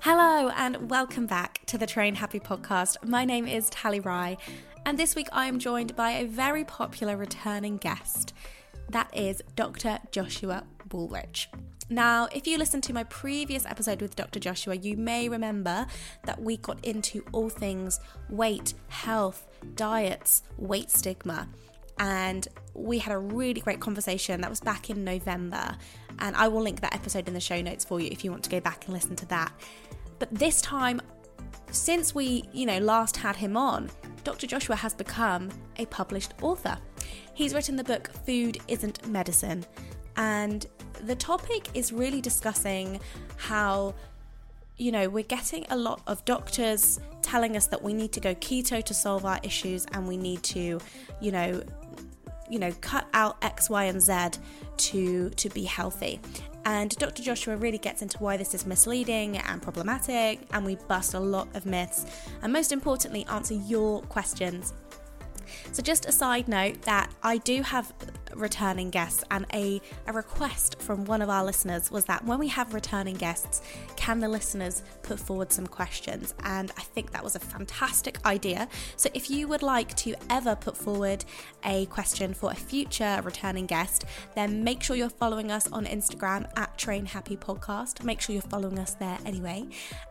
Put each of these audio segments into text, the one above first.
Hello, and welcome back to the Train Happy podcast. My name is Tally Rye, and this week I am joined by a very popular returning guest. That is Dr. Joshua Wolrich. Now, if you listened to my previous episode with Dr. Joshua, you may remember that we got into all things weight, health, diets, weight stigma. And we had a really great conversation that was back in November. And I will link that episode in the show notes for you if you want to go back and listen to that. But this time, since we, you know, last had him on, Dr. Joshua has become a published author. He's written the book Food Isn't Medicine, and the topic is really discussing how you know, we're getting a lot of doctors telling us that we need to go keto to solve our issues and we need to, you know, you know, cut out X, Y, and Z to to be healthy. And Dr. Joshua really gets into why this is misleading and problematic, and we bust a lot of myths, and most importantly, answer your questions so, just a side note that I do have returning guests, and a, a request from one of our listeners was that when we have returning guests, can the listeners put forward some questions? And I think that was a fantastic idea. So, if you would like to ever put forward a question for a future returning guest, then make sure you're following us on Instagram at Train Happy Podcast. Make sure you're following us there anyway,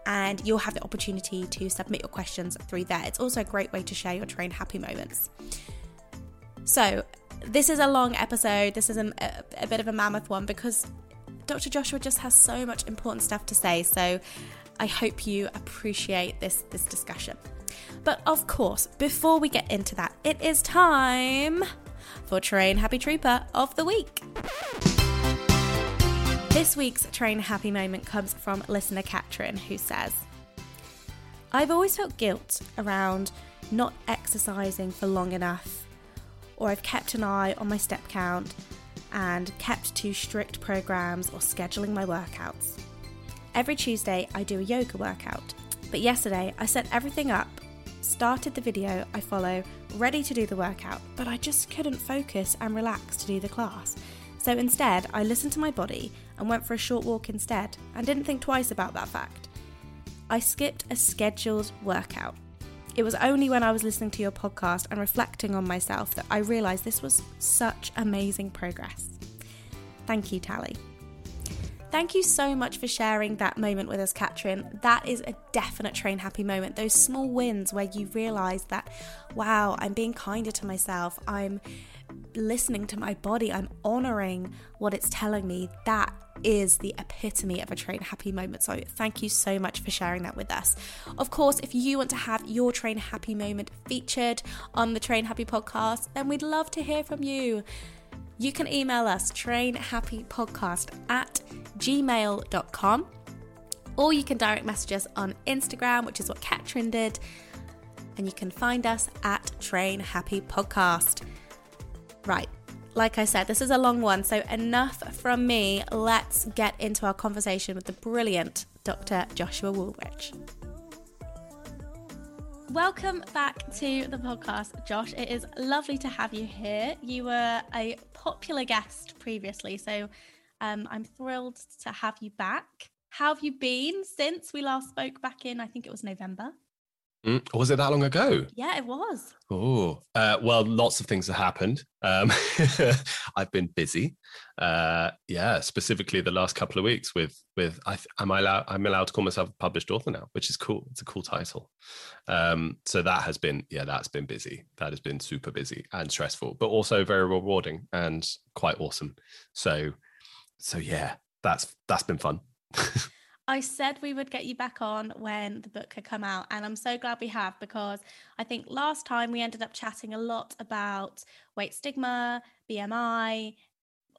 and you'll have the opportunity to submit your questions through there. It's also a great way to share your Train Happy moments. So, this is a long episode. This is a, a, bit of a mammoth one because Dr. Joshua just has so much important stuff to say. So, I hope you appreciate this this discussion. But of course, before we get into that, it is time for Train Happy Trooper of the Week. This week's Train Happy moment comes from listener Katrin, who says, I've always felt guilt around not exercising for long enough, or I've kept an eye on my step count and kept to strict programs or scheduling my workouts. Every Tuesday, I do a yoga workout, but yesterday I set everything up, started the video I follow, ready to do the workout, but I just couldn't focus and relax to do the class. So instead, I listened to my body and went for a short walk instead and didn't think twice about that fact. I skipped a scheduled workout it was only when I was listening to your podcast and reflecting on myself that I realised this was such amazing progress. Thank you, Tally. Thank you so much for sharing that moment with us, Katrin. That is a definite train happy moment. Those small wins where you realise that, wow, I'm being kinder to myself. I'm listening to my body. I'm honouring what it's telling me. That is the epitome of a train happy moment. So thank you so much for sharing that with us. Of course, if you want to have your train happy moment featured on the Train Happy podcast, then we'd love to hear from you. You can email us trainhappypodcast at gmail.com or you can direct message us on Instagram, which is what Katrin did. And you can find us at Train Happy Podcast. Right, like I said, this is a long one, so enough from me. Let's get into our conversation with the brilliant Dr. Joshua Wolrich. Welcome back to the podcast, Josh. It is lovely to have you here. You were a popular guest previously, so um, I'm thrilled to have you back. How have you been since we last spoke back in, I think it was November? Mm, was it that long ago? Yeah, it was. Oh, uh, well, lots of things have happened. Um, I've been busy. Uh, yeah, specifically the last couple of weeks with with I am I allowed I'm allowed to call myself a published author now, which is cool. It's a cool title. Um, so that has been yeah, that's been busy. That has been super busy and stressful, but also very rewarding and quite awesome. So so yeah, that's that's been fun. I said we would get you back on when the book had come out, and I'm so glad we have because I think last time we ended up chatting a lot about weight stigma, BMI,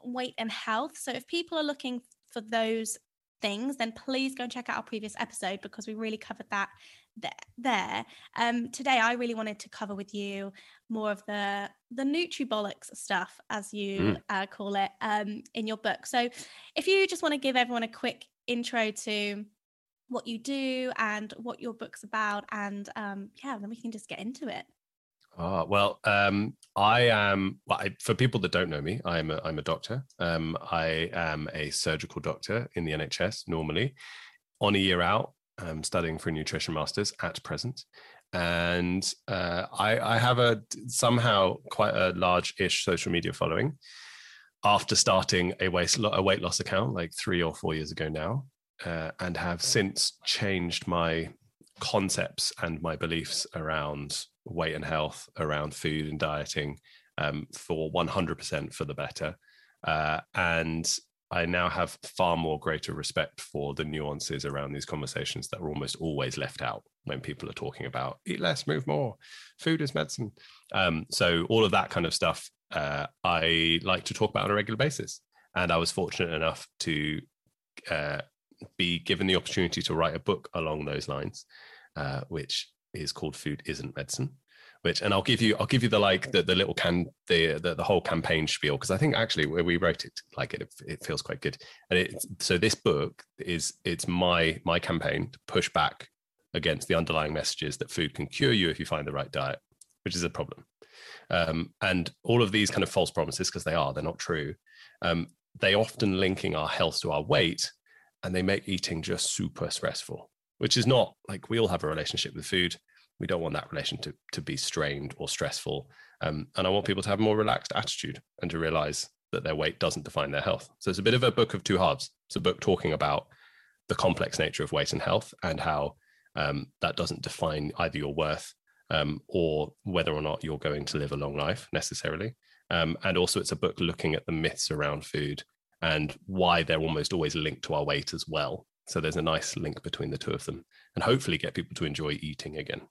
weight and health. So if people are looking for those things, then please go and check out our previous episode because we really covered that there. Um, today, I really wanted to cover with you more of the the nutribollocks stuff, as you mm. uh, call it, um, in your book. So, if you just want to give everyone a quick intro to what you do and what your book's about, and um, yeah, then we can just get into it. Oh, well, um, I am, well, I, for people that don't know me, I'm a, I'm a doctor. Um, I am a surgical doctor in the NHS normally on a year out, um, studying for a nutrition master's at present. And uh, I, I have a somehow quite a large ish social media following after starting a weight, a weight loss account like three or four years ago now, uh, and have since changed my concepts and my beliefs around weight and health, around food and dieting um, for 100% for the better. Uh, and I now have far more greater respect for the nuances around these conversations that are almost always left out when people are talking about eat less, move more, food is medicine. Um, so all of that kind of stuff, uh, I like to talk about on a regular basis. And I was fortunate enough to uh, be given the opportunity to write a book along those lines, uh, which is called "Food Isn't Medicine." Which, and I'll give you, I'll give you the like the, the little can the, the the whole campaign spiel because I think actually where we wrote it like it, it feels quite good. And it, so this book is it's my my campaign to push back against the underlying messages that food can cure you if you find the right diet, which is a problem. Um, and all of these kind of false promises, because they are, they're not true. Um, they often linking our health to our weight and they make eating just super stressful, which is not like we all have a relationship with food. We don't want that relation to, to be strained or stressful. Um, and I want people to have a more relaxed attitude and to realize that their weight doesn't define their health. So it's a bit of a book of two halves. It's a book talking about the complex nature of weight and health and how um, that doesn't define either your worth um, or whether or not you're going to live a long life necessarily. Um, and also, it's a book looking at the myths around food and why they're almost always linked to our weight as well. So there's a nice link between the two of them, and hopefully get people to enjoy eating again.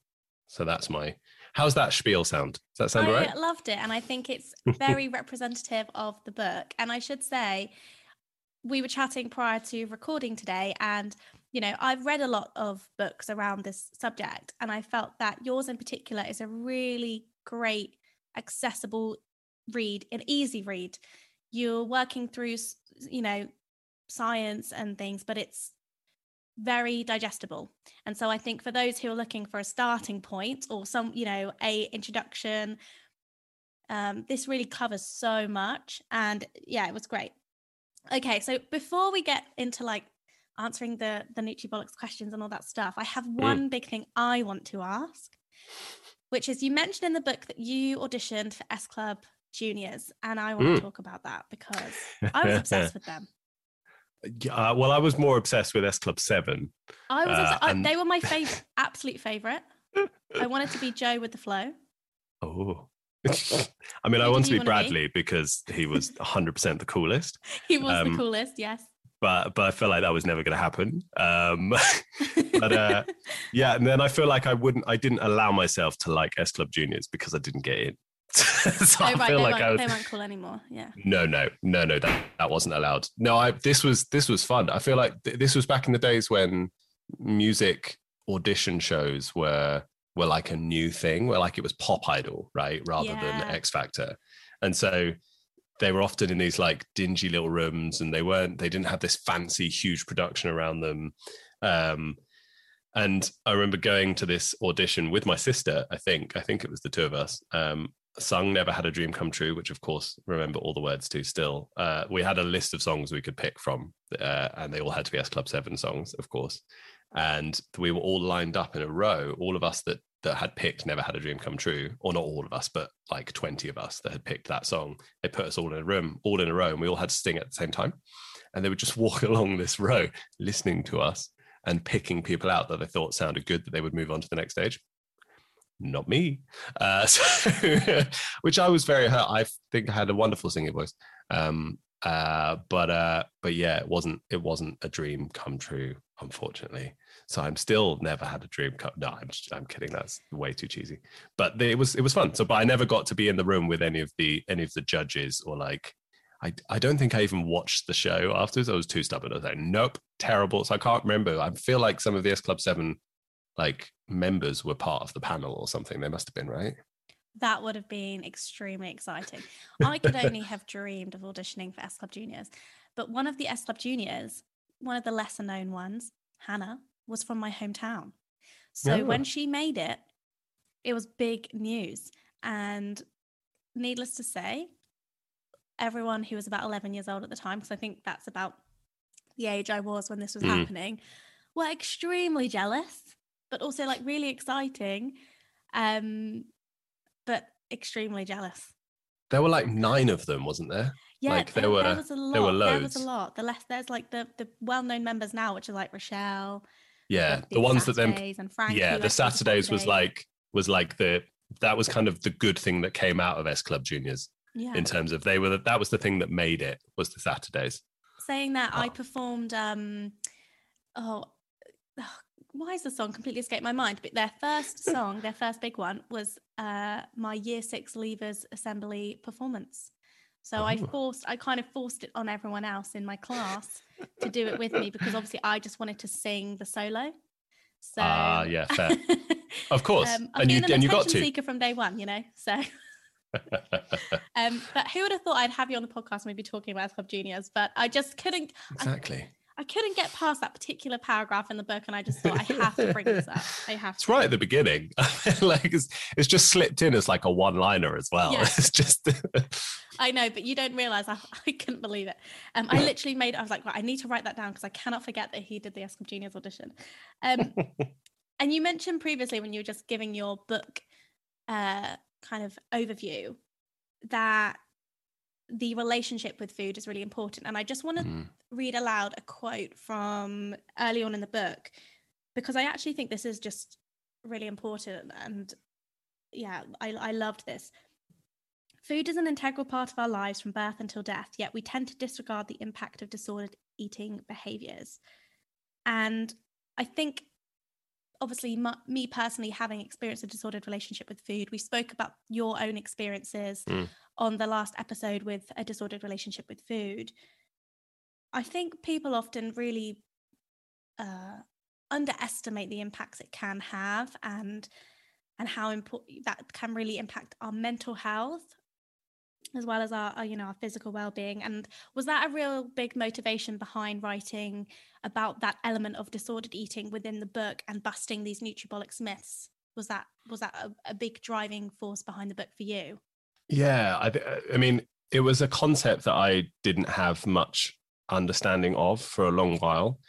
So that's my. How's that spiel sound? Does that sound I right? I loved it, and I think it's very representative of the book. And I should say, we were chatting prior to recording today, and you know, I've read a lot of books around this subject, and I felt that yours in particular is a really great, accessible read, an easy read. You're working through you know science and things but it's very digestible. And so i think for those who are looking for a starting point or some you know a introduction um, this really covers so much and yeah it was great. Okay so before we get into like answering the the nutribollocks questions and all that stuff i have mm. one mm. big thing i want to ask which is you mentioned in the book that you auditioned for s club juniors, and I want mm. to talk about that because I was obsessed with them. Uh, well, I was more obsessed with S Club Seven. I was. Uh, and... I, they were my favorite, absolute favorite. I wanted to be Jo with the flow. Oh. I mean, Who I want to be Bradley be? because he was 100% the coolest. he was um, the coolest, yes. But but I feel like that was never going to happen. Um, but uh, yeah, and then I feel like I wouldn't, I didn't allow myself to like S Club Juniors because I didn't get in. so oh, I feel like I was, they weren't cool anymore. Yeah. No, no, no, no. That that wasn't allowed. No, I this was this was fun. I feel like th- this was back in the days when music audition shows were were like a new thing, where like it was pop idol, right, rather yeah. than X Factor, and so they were often in these like dingy little rooms, and they weren't they didn't have this fancy huge production around them. Um, and I remember going to this audition with my sister. I think I think it was the two of us, um, sung Never Had a Dream Come True, which of course remember all the words to still. Uh, we had a list of songs we could pick from, uh, and they all had to be S Club 7 songs, of course. And we were all lined up in a row, all of us that that had picked Never Had a Dream Come True, or not all of us, but like 20 of us that had picked that song. They put us all in a room, all in a row, and we all had to sing at the same time. And they would just walk along this row listening to us and picking people out that they thought sounded good that they would move on to the next stage not me. Uh, so, which I was very hurt. I think I had a wonderful singing voice. Um, uh, but uh, but yeah, it wasn't it wasn't a dream come true, unfortunately. So I'm still never had a dream come. No, I'm I'm kidding. That's way too cheesy. But it was it was fun. So, but I never got to be in the room with any of the any of the judges or like I, I don't think I even watched the show afterwards. I was too stubborn. I was like, nope, terrible. So I can't remember. I feel like some of the S Club 7 like members were part of the panel or something. They must have been, right? That would have been extremely exciting. I could only have dreamed of auditioning for S Club Juniors. But one of the S Club Juniors, one of the lesser known ones, Hannah, was from my hometown. So Oh. when she made it, it was big news. And needless to say, everyone who was about 11 years old at the time, because I think that's about the age I was when this was Mm. happening, were extremely jealous, but also like really exciting, um, but extremely jealous. There were like nine of them, wasn't there? Yeah, Like, there there, were- there was a lot. there were There was a lot. The less there's like the the well-known members now, which are like Rochelle, Yeah. the The ones that then yeah, the Saturdays was like was like the that was kind of the good thing that came out of S Club Juniors yeah. in terms of they were the, that was the thing that made it was the Saturdays. saying that I Oh. performed um oh, ugh, why is the song completely escaped my mind but their first song their first big one was uh my year six leavers assembly performance so I Oh. forced I kind of forced it on everyone else in my class to do it with me because obviously I just wanted to sing the solo so Ah, yeah, fair. Of course. um, and you and you got attention to. seeker from day one you know so um but who would have thought I'd have you on the podcast and we'd be talking about Club Juniors but I just couldn't exactly. I couldn't get past that particular paragraph in the book, and I just thought I have to bring this up. I have It's to. right at the beginning. like it's, it's just slipped in as like a one-liner as well. Yeah. It's just I know, but you don't realize I, I couldn't believe it. Um, I literally made. I was like, right, I need to write that down because I cannot forget that he did the S Club Juniors audition. Um, and you mentioned previously when you were just giving your book uh, kind of overview that the relationship with food is really important, and I just want to Mm. read aloud a quote from early on in the book because I actually think this is just really important. And yeah, I, I loved this. Food is an integral part of our lives from birth until death, yet we tend to disregard the impact of disordered eating behaviors. And I think, obviously, me personally having experienced a disordered relationship with food, we spoke about your own experiences Mm. On the last episode with a disordered relationship with food. I think people often really uh, underestimate the impacts it can have and and how important that can really impact our mental health as well as our, our, you know our physical well-being and was that a real big motivation behind writing about that element of disordered eating within the book and busting these nutribollock myths was that was that a, a big driving force behind the book for you Yeah, I, th- I mean, it was a concept that I didn't have much understanding of for a long while.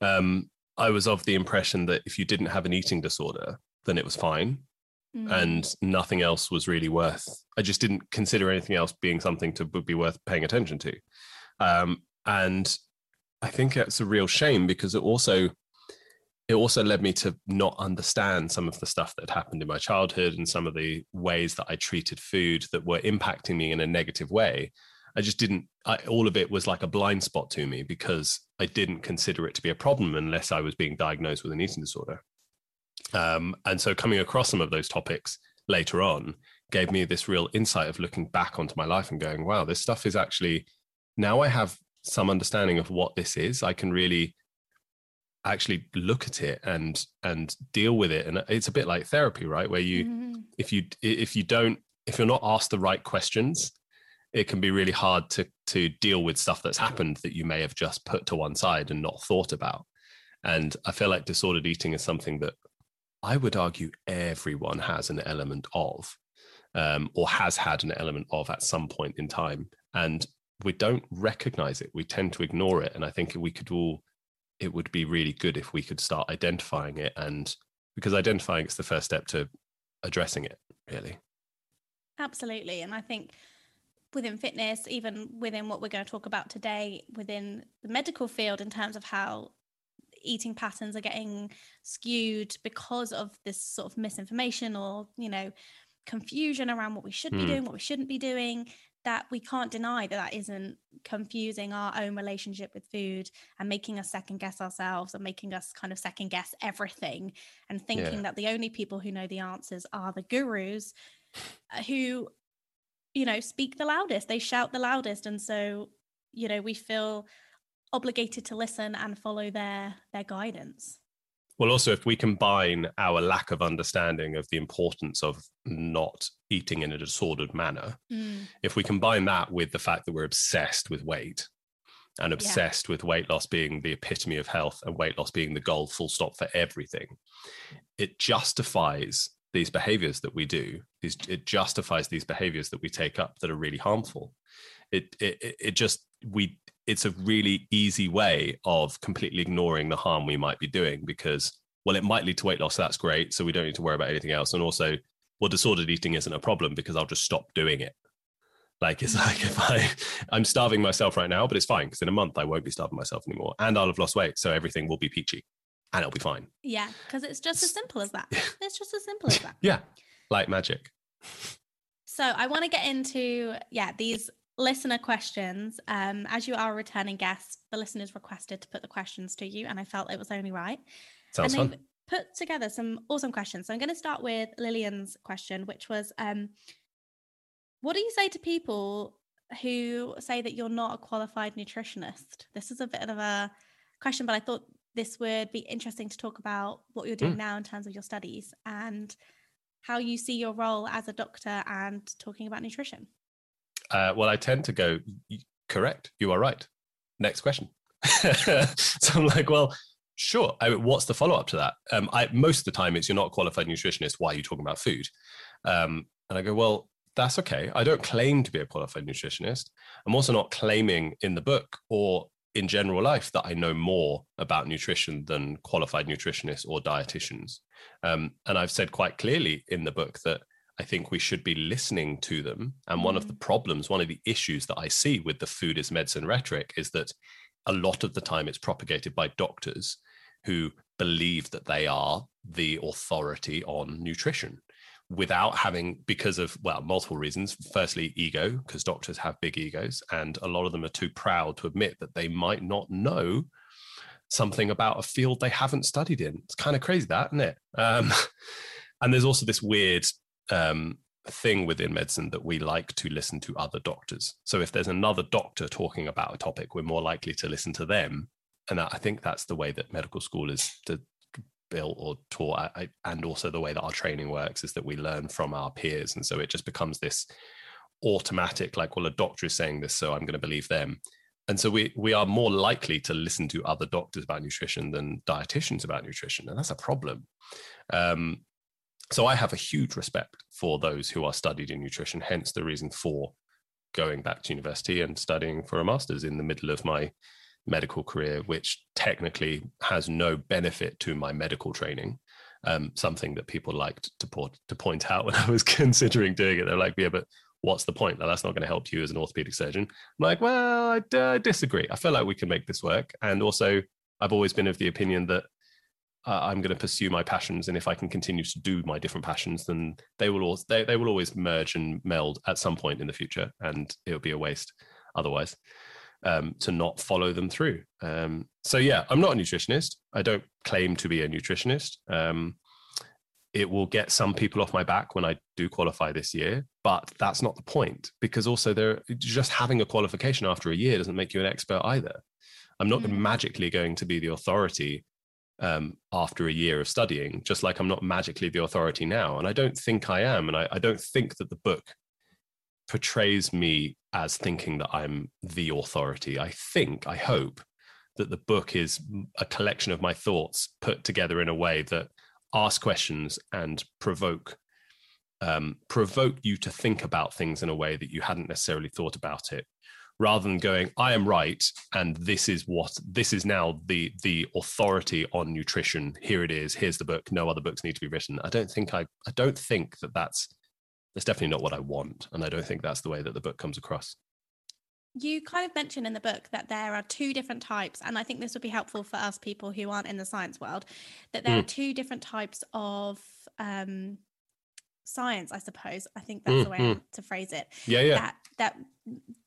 Um, I was of the impression that if you didn't have an eating disorder, then it was fine, Mm. and nothing else was really worth. I just didn't consider anything else being something to be worth paying attention to, um, and I think it's a real shame because it also it also led me to not understand some of the stuff that happened in my childhood and some of the ways that I treated food that were impacting me in a negative way. I just didn't, I, all of it was like a blind spot to me because I didn't consider it to be a problem unless I was being diagnosed with an eating disorder. Um, and so coming across some of those topics later on gave me this real insight of looking back onto my life and going, wow, this stuff is actually, now I have some understanding of what this is. I can really actually look at it and and deal with it. And it's a bit like therapy right? Where you Mhm. if you if you don't if you're not asked the right questions it can be really hard to to deal with stuff that's happened that you may have just put to one side and not thought about. And i feel like disordered eating is something that i would argue everyone has an element of um, or has had an element of at some point in time. And we don't recognize it. We tend to ignore it. And i think we could all it would be really good if we could start identifying it and because identifying is the first step to addressing it really Absolutely. And I think within fitness, even within what we're going to talk about today, within the medical field, in terms of how eating patterns are getting skewed because of this sort of misinformation or, you know, confusion around what we should be Hmm. doing, what we shouldn't be doing, that we can't deny that that isn't confusing our own relationship with food and making us second guess ourselves and making us kind of second guess everything and thinking Yeah. that the only people who know the answers are the gurus uh, who you know, speak the loudest, they shout the loudest. And so, you know, we feel obligated to listen and follow their their guidance. Well, also, if we combine our lack of understanding of the importance of not eating in a disordered manner, mm. if we combine that with the fact that we're obsessed with weight and obsessed yeah. with weight loss being the epitome of health and weight loss being the goal, full stop for everything, it justifies these behaviors that we do. It justifies these behaviors that we take up that are really harmful. It, it, it just, we it's a really easy way of completely ignoring the harm we might be doing because well it might lead to weight loss so that's great so we don't need to worry about anything else. And also well disordered eating isn't a problem because i'll just stop doing it. Like it's like if i i'm starving myself right now but it's fine because in a month i won't be starving myself anymore and i'll have lost weight so everything will be peachy and it'll be fine. Yeah because it's just as simple as that. It's just as simple as that. Yeah like magic. So i want to get into yeah these listener questions. Um, as you are a returning guest, the listeners requested to put the questions to you, and I felt it was only right. Sounds and they've fun. put together some awesome questions. So I'm going to start with Lillian's question, which was, um, "What do you say to people who say that you're not a qualified nutritionist?" This is a bit of a question, but I thought this would be interesting to talk about what you're doing mm. now in terms of your studies and how you see your role as a doctor and talking about nutrition. Uh, well, I tend to go, correct, you are right. Next question. so I'm like, well, sure. I mean, what's the follow up to that? Um, I, most of the time, it's you're not a qualified nutritionist. Why are you talking about food? Um, and I go, well, that's okay. I don't claim to be a qualified nutritionist. I'm also not claiming in the book or in general life that I know more about nutrition than qualified nutritionists or dietitians. Um, and I've said quite clearly in the book that I think we should be listening to them. And one of the mm. problems, one of the issues that I see with the food is medicine rhetoric is that a lot of the time it's propagated by doctors who believe that they are the authority on nutrition without having because of well multiple reasons firstly ego because doctors have big egos and a lot of them are too proud to admit that they might not know something about a field they haven't studied in it's kind of crazy that isn't it um, and there's also this weird um, thing within medicine that we like to listen to other doctors. So if there's another doctor talking about a topic, we're more likely to listen to them. And I think that's the way that medical school is to, built or taught, I, and also the way that our training works is that we learn from our peers. And so it just becomes this automatic, like, well, a doctor is saying this, so I'm going to believe them. And so we we are more likely to listen to other doctors about nutrition than dietitians about nutrition, and that's a problem. Um, so I have a huge respect for those who are studied in nutrition, hence the reason for going back to university and studying for a master's in the middle of my medical career, which technically has no benefit to my medical training. Um, something that people liked to, port, to point out when I was considering doing it. They're like, yeah, but what's the point? Now, that's not going to help you as an orthopedic surgeon. I'm like, well, I uh, disagree. I feel like we can make this work. And also, I've always been of the opinion that uh, I'm going to pursue my passions, and if I can continue to do my different passions, then they will all they, they will always merge and meld at some point in the future, and it'll be a waste otherwise um, to not follow them through. Um, so yeah, I'm not a nutritionist. I don't claim to be a nutritionist. Um, it will get some people off my back when I do qualify this year, but that's not the point because also there just having a qualification after a year doesn't make you an expert either. I'm not mm. magically going to be the authority um, after a year of studying, just like I'm not magically the authority now. And I don't think I am. And I, I don't think that the book portrays me as thinking that I'm the authority. I think, I hope that the book is a collection of my thoughts put together in a way that ask questions and provoke um, provoke you to think about things in a way that you hadn't necessarily thought about it rather than going i am right and this is what this is now the the authority on nutrition. Here it is. Here's the book. No other books need to be written. I don't think i i don't think that that's that's definitely not what i want and i don't think that's the way that the book comes across. You kind of mentioned in the book that there are two different types and i think this would be helpful for us people who aren't in the science world that there mm. are two different types of um, science i suppose. I think that's mm, the way mm. to phrase it. Yeah yeah. That, that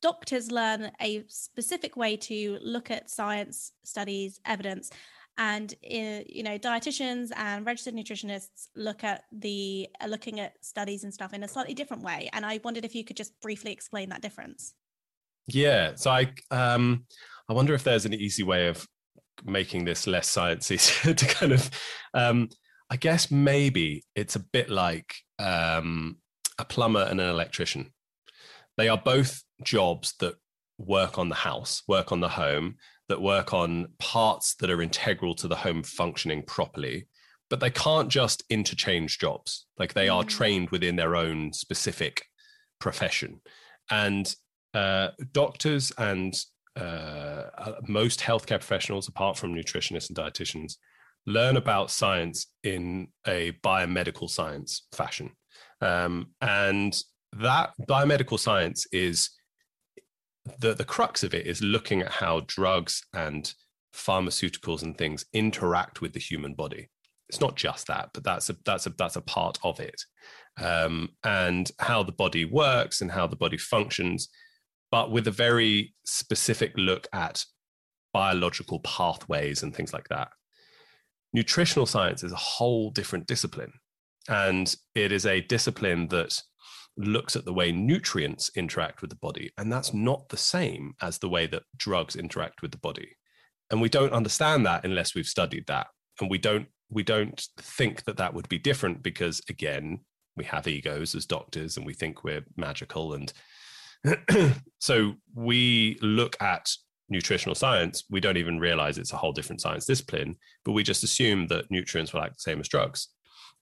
doctors learn a specific way to look at science studies evidence and uh, you know dietitians and registered nutritionists look at the are looking at studies and stuff in a slightly different way. And i wondered if you could just briefly explain that difference. Yeah. So i um i wonder if there's an easy way of making this less sciencey to kind of um i guess maybe it's a bit like um a plumber and an electrician. They are both jobs that work on the house work on the home that work on parts that are integral to the home functioning properly but they can't just interchange jobs. Like they are mm. trained within their own specific profession. And uh, doctors and uh, uh, most healthcare professionals apart from nutritionists and dietitians learn about science in a biomedical science fashion um, and that biomedical science is the the crux of it is looking at how drugs and pharmaceuticals and things interact with the human body. It's not just that, but that's a that's a that's a part of it, um, and how the body works and how the body functions, but with a very specific look at biological pathways and things like that. Nutritional science is a whole different discipline, and it is a discipline that looks at the way nutrients interact with the body. And that's not the same as the way that drugs interact with the body. And we don't understand that unless we've studied that. And we don't we don't think that that would be different because again, we have egos as doctors and we think we're magical and so we look at nutritional science, we don't even realize it's a whole different science discipline, but we just assume that nutrients will act the same as drugs.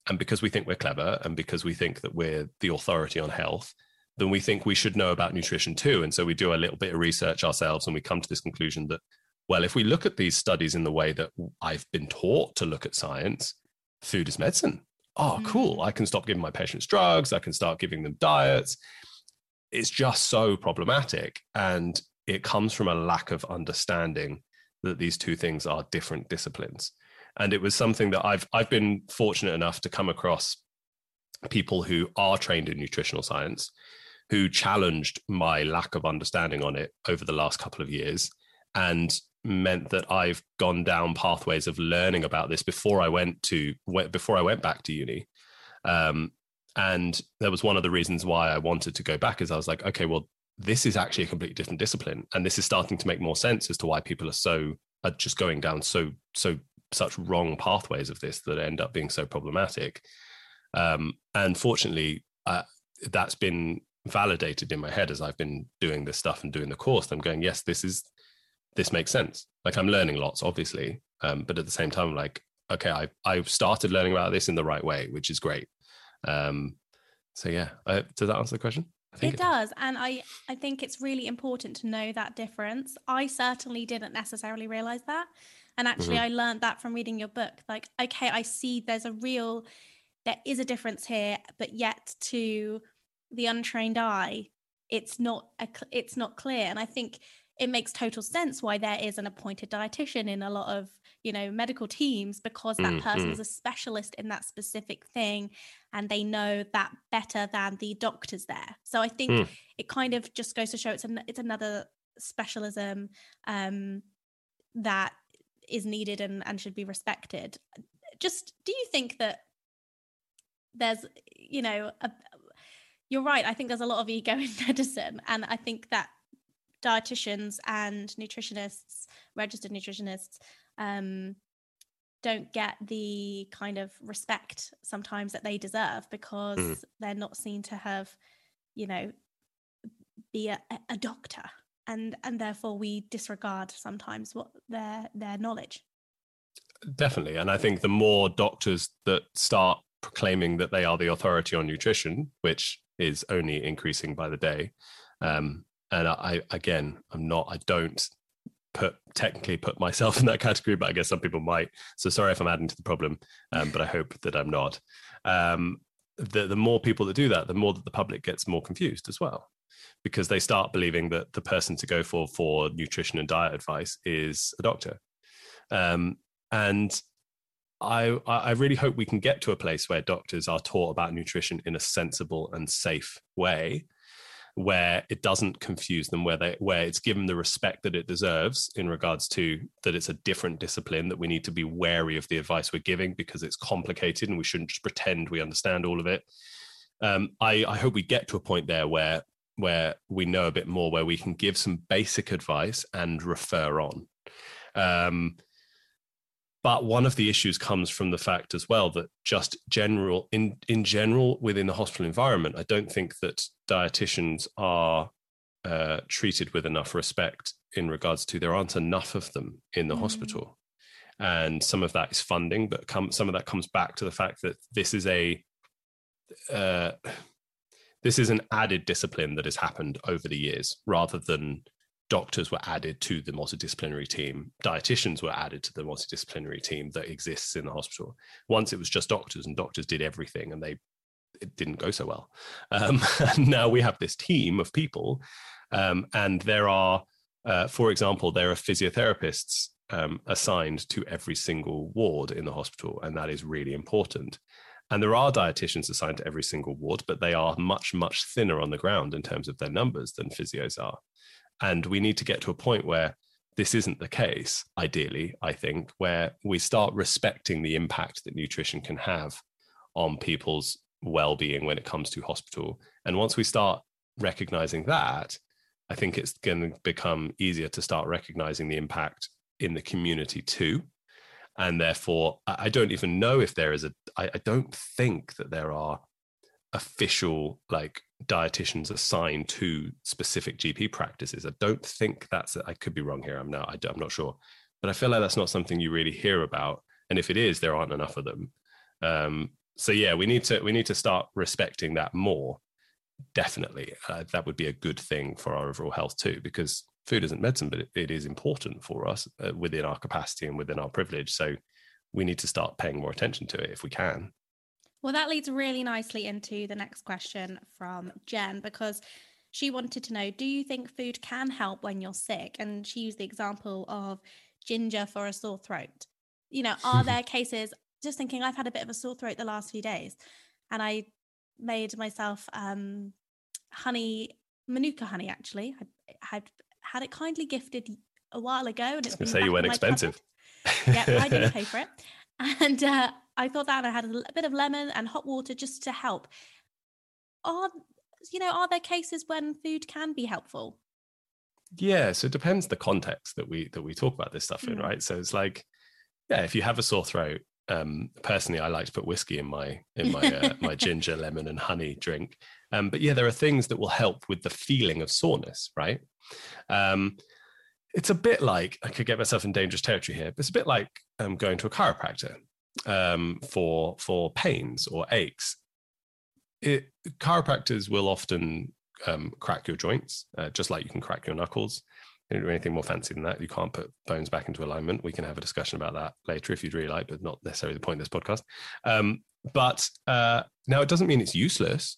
And because we think we're clever and because we think that we're the authority on health then we think we should know about nutrition too. And so we do a little bit of research ourselves and we come to this conclusion that well if we look at these studies in the way that i've been taught to look at science food is medicine. Oh cool. Mm. i can stop giving my patients drugs. I can start giving them diets. It's just so problematic. And it comes from a lack of understanding that these two things are different disciplines and it was something that I've I've been fortunate enough to come across people who are trained in nutritional science who challenged my lack of understanding on it over the last couple of years and meant that I've gone down pathways of learning about this before I went to before I went back to uni. Um, and that was one of the reasons why I wanted to go back is I was like, okay, well, this is actually a completely different discipline. And this is starting to make more sense as to why people are so are just going down so so such wrong pathways of this that end up being so problematic. Um, and fortunately, uh, that's been validated in my head as I've been doing this stuff and doing the course. I'm going, yes, this is this makes sense. Like I'm learning lots, obviously, um, but at the same time, like, okay, I I've started learning about this in the right way, which is great. Um, so yeah, uh, does that answer the question? It, it does. And I, I think it's really important to know that difference. I certainly didn't necessarily realize that. And actually, mm-hmm. I learned that from reading your book. Like, okay, I see there's a real, there is a difference here, but yet to the untrained eye, it's not a, it's not clear. And I think it makes total sense why there is an appointed dietitian in a lot of you know medical teams because that mm, person is a specialist in that specific thing and they know that better than the doctors there so i think mm. it kind of just goes to show it's an, it's another specialism um, that is needed and, and should be respected. Just do you think that there's, you know, a, you're right. I think there's a lot of ego in medicine. And I think that dietitians and nutritionists, registered nutritionists, um, don't get the kind of respect sometimes that they deserve because mm. they're not seen to have, you know, be a, a doctor. And and therefore we disregard sometimes what their their knowledge. Definitely. And i think the more doctors that start proclaiming that they are the authority on nutrition which is only increasing by the day um, and I, again i'm not i don't put technically put myself in that category but i guess some people might so sorry if i'm adding to the problem um, but i hope that i'm not um, the, the more people that do that the more that the public gets more confused as well because they start believing that the person to go for for nutrition and diet advice is a doctor. Um, and I, I really hope we can get to a place where doctors are taught about nutrition in a sensible and safe way, where it doesn't confuse them, where they where it's given the respect that it deserves in regards to that it's a different discipline that we need to be wary of the advice we're giving because it's complicated and we shouldn't just pretend we understand all of it. Um, I, I hope we get to a point there where where we know a bit more, where we can give some basic advice and refer on. Um, but one of the issues comes from the fact as well that just general in in general within the hospital environment i don't think that dietitians are uh, treated with enough respect in regards to there aren't enough of them in the mm. hospital and some of that is funding but come, some of that comes back to the fact that this is a uh, this is an added discipline that has happened over the years rather than doctors were added to the multidisciplinary team, dietitians were added to the multidisciplinary team that exists in the hospital. Once it was just doctors, and doctors did everything, and they it didn't go so well. Um, now we have this team of people, um, and there are, uh, for example, there are physiotherapists um, assigned to every single ward in the hospital, and that is really important. And there are dietitians assigned to every single ward, but they are much, much thinner on the ground in terms of their numbers than physios are. And we need to get to a point where this isn't the case, ideally, I think, where we start respecting the impact that nutrition can have on people's well being when it comes to hospital. And once we start recognizing that, I think it's going to become easier to start recognizing the impact in the community too. And therefore, I don't even know if there is a, I, I don't think that there are official like dietitians assigned to specific GP practices. I don't think that's. I could be wrong here. I'm not. I, am not sure, but I feel like that's not something you really hear about. And if it is, there aren't enough of them. Um, so yeah, we need to we need to start respecting that more. Definitely, uh, that would be a good thing for our overall health too, because food isn't medicine, but it, it is important for us uh, within our capacity and within our privilege. So we need to start paying more attention to it if we can. Well, that leads really nicely into the next question from Jen because she wanted to know Do you think food can help when you're sick? And she used the example of ginger for a sore throat. You know, are there cases, just thinking, I've had a bit of a sore throat the last few days, and I made myself um, honey, manuka honey, actually. I had had it kindly gifted a while ago. And it's going to say you went expensive. yeah, I didn't pay for it. And uh, I thought that I had a bit of lemon and hot water just to help. Are you know, are there cases when food can be helpful? Yeah, so it depends the context that we that we talk about this stuff mm. in, right? So it's like, yeah, if you have a sore throat, um, personally, I like to put whiskey in my in my uh, my ginger, lemon, and honey drink. Um, but yeah, there are things that will help with the feeling of soreness, right? Um, it's a bit like I could get myself in dangerous territory here, but it's a bit like um, going to a chiropractor um, for for pains or aches. It, chiropractors will often um, crack your joints, uh, just like you can crack your knuckles. They don't do anything more fancy than that. You can't put bones back into alignment. We can have a discussion about that later if you'd really like, but not necessarily the point of this podcast. Um, but uh, now it doesn't mean it's useless,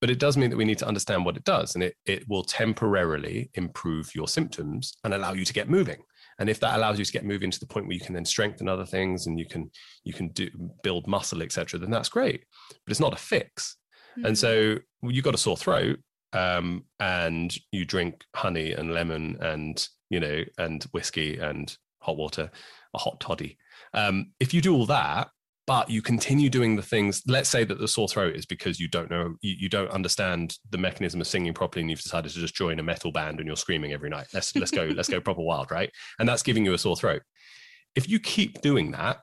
but it does mean that we need to understand what it does, and it it will temporarily improve your symptoms and allow you to get moving and if that allows you to get moving to the point where you can then strengthen other things and you can you can do build muscle etc then that's great. But it's not a fix. Mm-hmm. and so you've got a sore throat um, and you drink honey and lemon and you know and whiskey and hot water a hot toddy. Um, if you do all that but you continue doing the things let's say that the sore throat is because you don't know you, you, don't understand the mechanism of singing properly and you've decided to just join a metal band and you're screaming every night. Let's let's go let's go proper wild right? And that's giving you a sore throat. If you keep doing that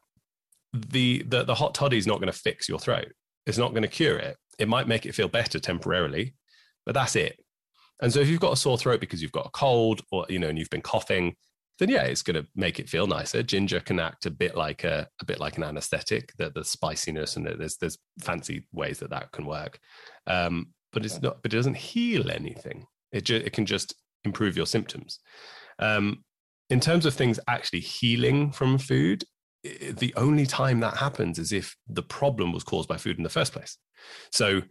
the the, the hot toddy is not going to fix your throat. It's not going to cure it. It might make it feel better temporarily but that's it. And so if you've got a sore throat because you've got a cold or you know and you've been coughing then yeah, it's going to make it feel nicer. Ginger can act a bit like a, a bit like an anesthetic. The, the spiciness and the, there's there's fancy ways that that can work, um, but it's not. But it doesn't heal anything. It ju- it can just improve your symptoms. Um, in terms of things actually healing from food, the only time that happens is if the problem was caused by food in the first place. So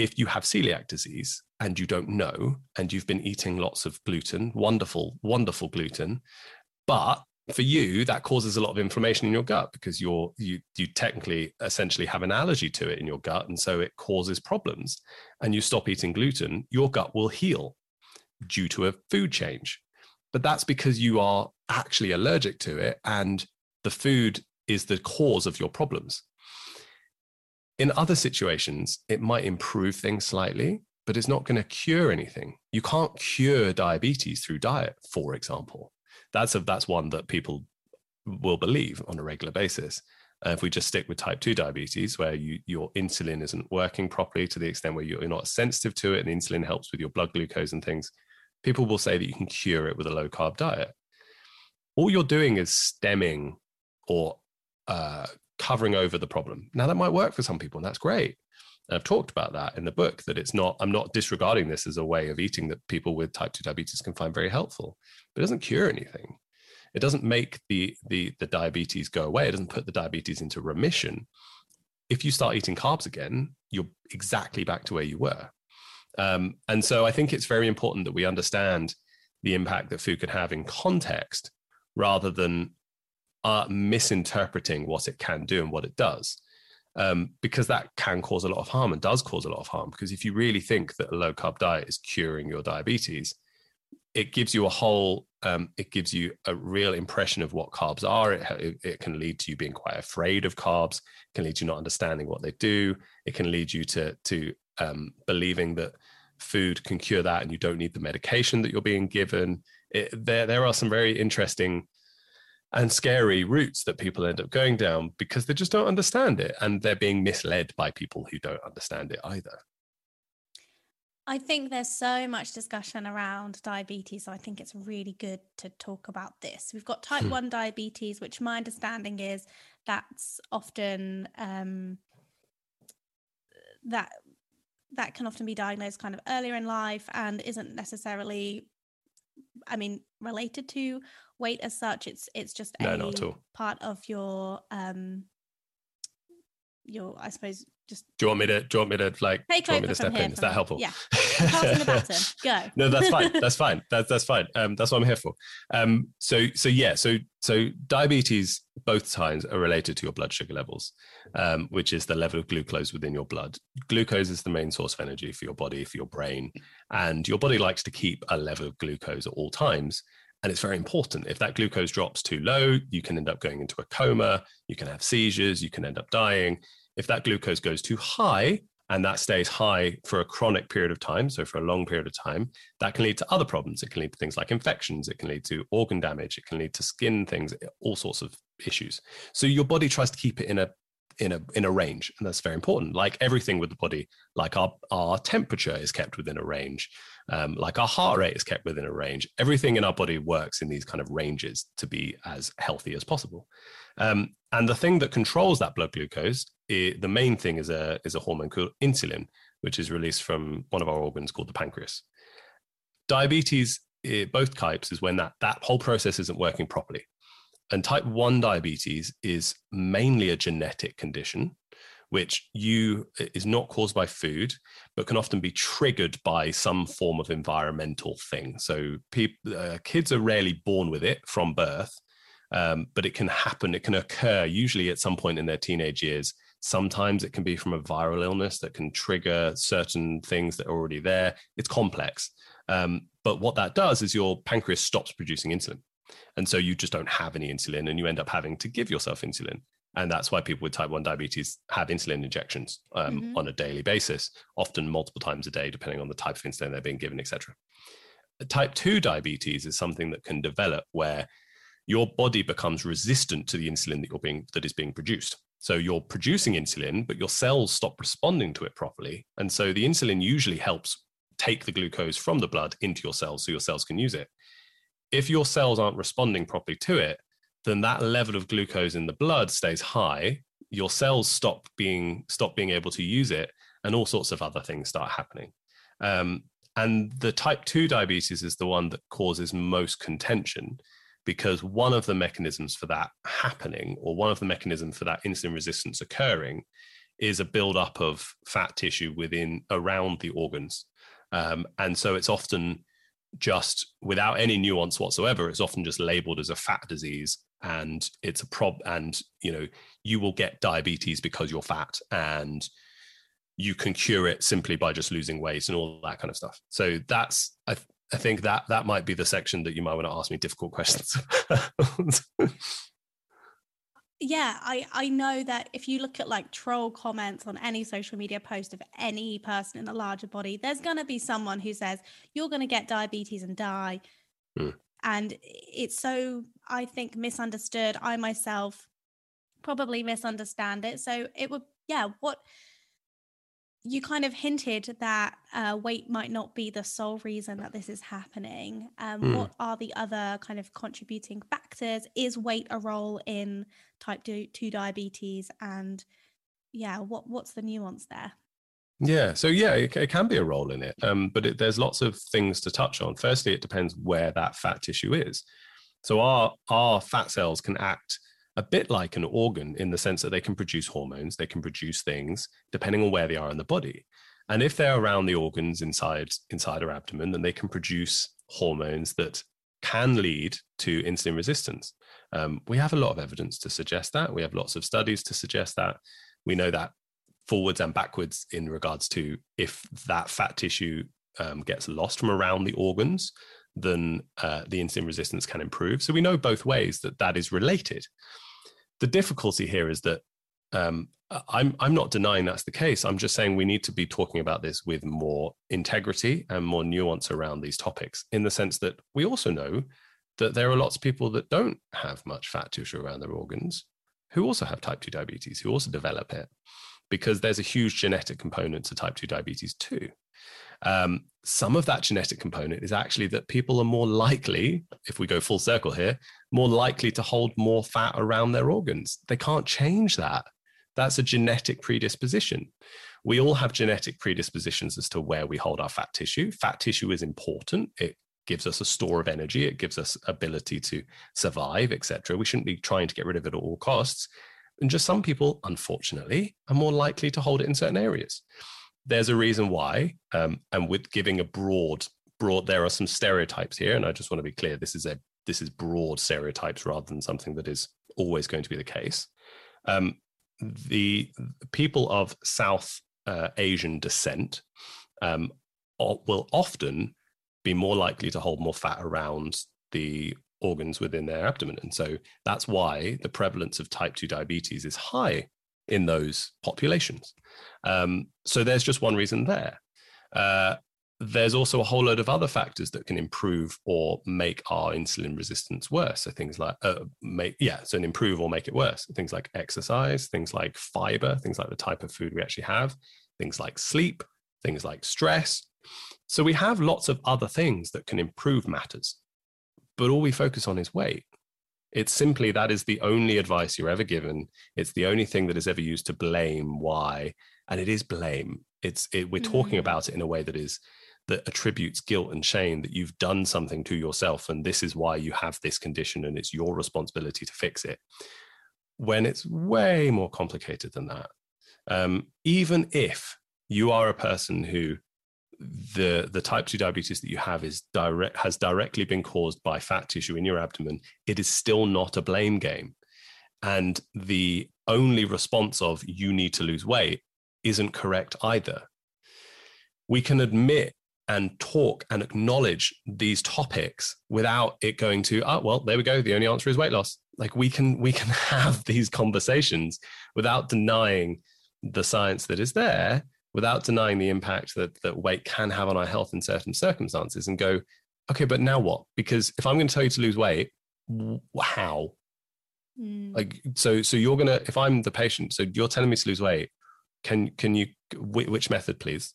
if you have celiac disease and you don't know, and you've been eating lots of gluten, wonderful, wonderful gluten, but for you, that causes a lot of inflammation in your gut because you're you you technically essentially have an allergy to it in your gut, and so it causes problems. And you stop eating gluten, your gut will heal due to a food change. But that's because you are actually allergic to it, and the food is the cause of your problems. In other situations, it might improve things slightly, but it's not going to cure anything. You can't cure diabetes through diet, for example. That's a, that's one that people will believe on a regular basis. Uh, if we just stick with type 2 diabetes, where you, your insulin isn't working properly to the extent where you're not sensitive to it, and insulin helps with your blood glucose and things, people will say that you can cure it with a low carb diet. All you're doing is stemming or uh, covering over the problem. Now, that might work for some people, and that's great. And I've talked about that in the book that it's not, I'm not disregarding this as a way of eating that people with type 2 diabetes can find very helpful, but it doesn't cure anything. It doesn't make the, the, the diabetes go away. It doesn't put the diabetes into remission. If you start eating carbs again, you're exactly back to where you were. Um, and so I think it's very important that we understand the impact that food can have in context rather than uh, misinterpreting what it can do and what it does um, because that can cause a lot of harm and does cause a lot of harm. Because if you really think that a low carb diet is curing your diabetes, it gives you a whole, um, it gives you a real impression of what carbs are. It, it, it, can lead to you being quite afraid of carbs. It can lead to you not understanding what they do. It can lead you to to um, believing that food can cure that and you don't need the medication that you're being given. It, there, there are some very interesting and scary routes that people end up going down because they just don't understand it and they're being misled by people who don't understand it either. I think there's so much discussion around diabetes. So I think it's really good to talk about this. We've got type hmm. 1 diabetes, which my understanding is that's often um, that that can often be diagnosed kind of earlier in life and isn't necessarily I mean, related to weight as such. It's it's just no, a part of your um your I suppose just do you want me to do you want me to like take do you want me to step in? Is that helpful? Yeah. Passing the baton. Go. no, that's fine. That's fine. That's that's fine. Um, that's what I'm here for. Um, so so yeah, so so diabetes both times are related to your blood sugar levels, um, which is the level of glucose within your blood. Glucose is the main source of energy for your body, for your brain, and your body likes to keep a level of glucose at all times. And it's very important. If that glucose drops too low, you can end up going into a coma, you can have seizures, you can end up dying if that glucose goes too high and that stays high for a chronic period of time, so for a long period of time, that can lead to other problems. It can lead to things like infections, it can lead to organ damage, it can lead to skin things, all sorts of issues. So your body tries to keep it in a in a in a range and that's very important. Like everything with the body like our our temperature is kept within a range. Um, like our heart rate is kept within a range. Everything in our body works in these kind of ranges to be as healthy as possible. Um, and the thing that controls that blood glucose it, the main thing is a is a hormone called insulin which is released from one of our organs called the pancreas diabetes it, both types is when that that whole process isn't working properly and type 1 diabetes is mainly a genetic condition, which you is not caused by food, but can often be triggered by some form of environmental thing. So people, uh, kids are rarely born with it from birth, um, but it can happen. It can occur usually at some point in their teenage years. Sometimes it can be from a viral illness that can trigger certain things that are already there. It's complex. Um, but what that does is your pancreas stops producing insulin. And so you just don't have any insulin and you end up having to give yourself insulin. And that's why people with type 1 diabetes have insulin injections um, mm-hmm. on a daily basis, often multiple times a day, depending on the type of insulin they're being given, etc. Type 2 diabetes is something that can develop where your body becomes resistant to the insulin that you're being that is being produced. So you're producing insulin, but your cells stop responding to it properly. And so the insulin usually helps take the glucose from the blood into your cells so your cells can use it if your cells aren't responding properly to it, then that level of glucose in the blood stays high. Your cells stop being stop being able to use it, and all sorts of other things start happening. Um, and the type 2 diabetes is the one that causes most contention because one of the mechanisms for that happening, or one of the mechanisms for that insulin resistance occurring, is a buildup of fat tissue within around the organs. Um, and so it's often just without any nuance whatsoever. It's often just labeled as a fat disease and it's a prob and you know you will get diabetes because you're fat and you can cure it simply by just losing weight and all that kind of stuff. So that's I, I think that that might be the section that you might want to ask me difficult questions. yeah, I I know that if you look at like troll comments on any social media post of any person in a larger body, there's going to be someone who says you're going to get diabetes and die. Mm. And it's so I think misunderstood. I myself probably misunderstand it. So it would yeah, what you kind of hinted that uh, weight might not be the sole reason that this is happening. Um, mm. What are the other kind of contributing factors? Is weight a role in type 2, two diabetes? And yeah, what what's the nuance there? Yeah, so yeah, it, it can be a role in it, um, but it, there's lots of things to touch on. Firstly, it depends where that fat tissue is. So our our fat cells can act a bit like an organ in the sense that they can produce hormones, they can produce things depending on where they are in the body. And if they're around the organs inside inside our abdomen, then they can produce hormones that can lead to insulin resistance. Um, we have a lot of evidence to suggest that. We have lots of studies to suggest that. We know that forwards and backwards in regards to if that fat tissue um, gets lost from around the organs, then uh, the insulin resistance can improve. So we know both ways that that is related. The difficulty here is that um, I'm I'm not denying that's the case. I'm just saying we need to be talking about this with more integrity and more nuance around these topics. In the sense that we also know that there are lots of people that don't have much fat tissue around their organs who also have type 2 diabetes, who also develop it, because there's a huge genetic component to type 2 diabetes too. Um, some of that genetic component is actually that people are more likely, if we go full circle here, more likely to hold more fat around their organs. They can't change that. That's a genetic predisposition. We all have genetic predispositions as to where we hold our fat tissue. Fat tissue is important. It gives us a store of energy. It gives us ability to survive, etc. We shouldn't be trying to get rid of it at all costs. And just some people, unfortunately, are more likely to hold it in certain areas there's a reason why, um, and with giving a broad, broad, there are some stereotypes here, and I just want to be clear: this is a this is broad stereotypes rather than something that is always going to be the case. Um, the people of South uh, Asian descent um, will often be more likely to hold more fat around the organs within their abdomen. And so that's why the prevalence of type 2 diabetes is high in those populations. Um, so there's just one reason there. Uh, there's also a whole load of other factors that can improve or make our insulin resistance worse. So things like, uh, make yeah, so improve or make it worse. Things like exercise, things like fiber, things like the type of food we actually have, things like sleep, things like stress. So we have lots of other things that can improve matters, but all we focus on is weight. It's simply that is the only advice you're ever given. It's the only thing that is ever used to blame why, and it is blame. It's it, we're mm. talking about it in a way that is that attributes guilt and shame that you've done something to yourself, and this is why you have this condition, and it's your responsibility to fix it. When it's way more complicated than that. Um, even if you are a person who the the type 2 diabetes that you have is direct has directly been caused by fat tissue in your abdomen it is still not a blame game. And the only response of you need to lose weight isn't correct either. We can admit and talk and acknowledge these topics without it going to oh well there we go the only answer is weight loss. Like we can we can have these conversations without denying the science that is there without denying the impact that that weight can have on our health in certain circumstances and go okay but now what? Because if i'm going to tell you to lose weight how? Mm. like so so you're going to if i'm the patient so you're telling me to lose weight can can you which method please?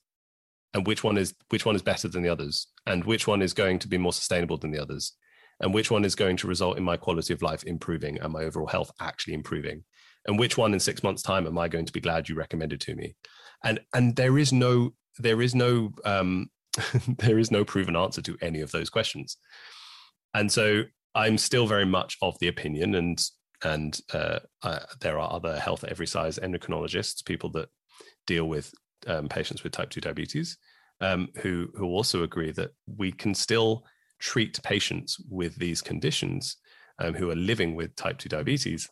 And which one is which one is better than the others? And which one is going to be more sustainable than the others? And which one is going to result in my quality of life improving and my overall health actually improving? And which one in 6 months time am i going to be glad you recommended to me and and there is no there is no um, there is no proven answer to any of those questions. And so i'm still very much of the opinion and and uh, uh, there are other health at every size endocrinologists people that deal with um, patients with type 2 diabetes um, who who also agree that we can still treat patients with these conditions um, who are living with type 2 diabetes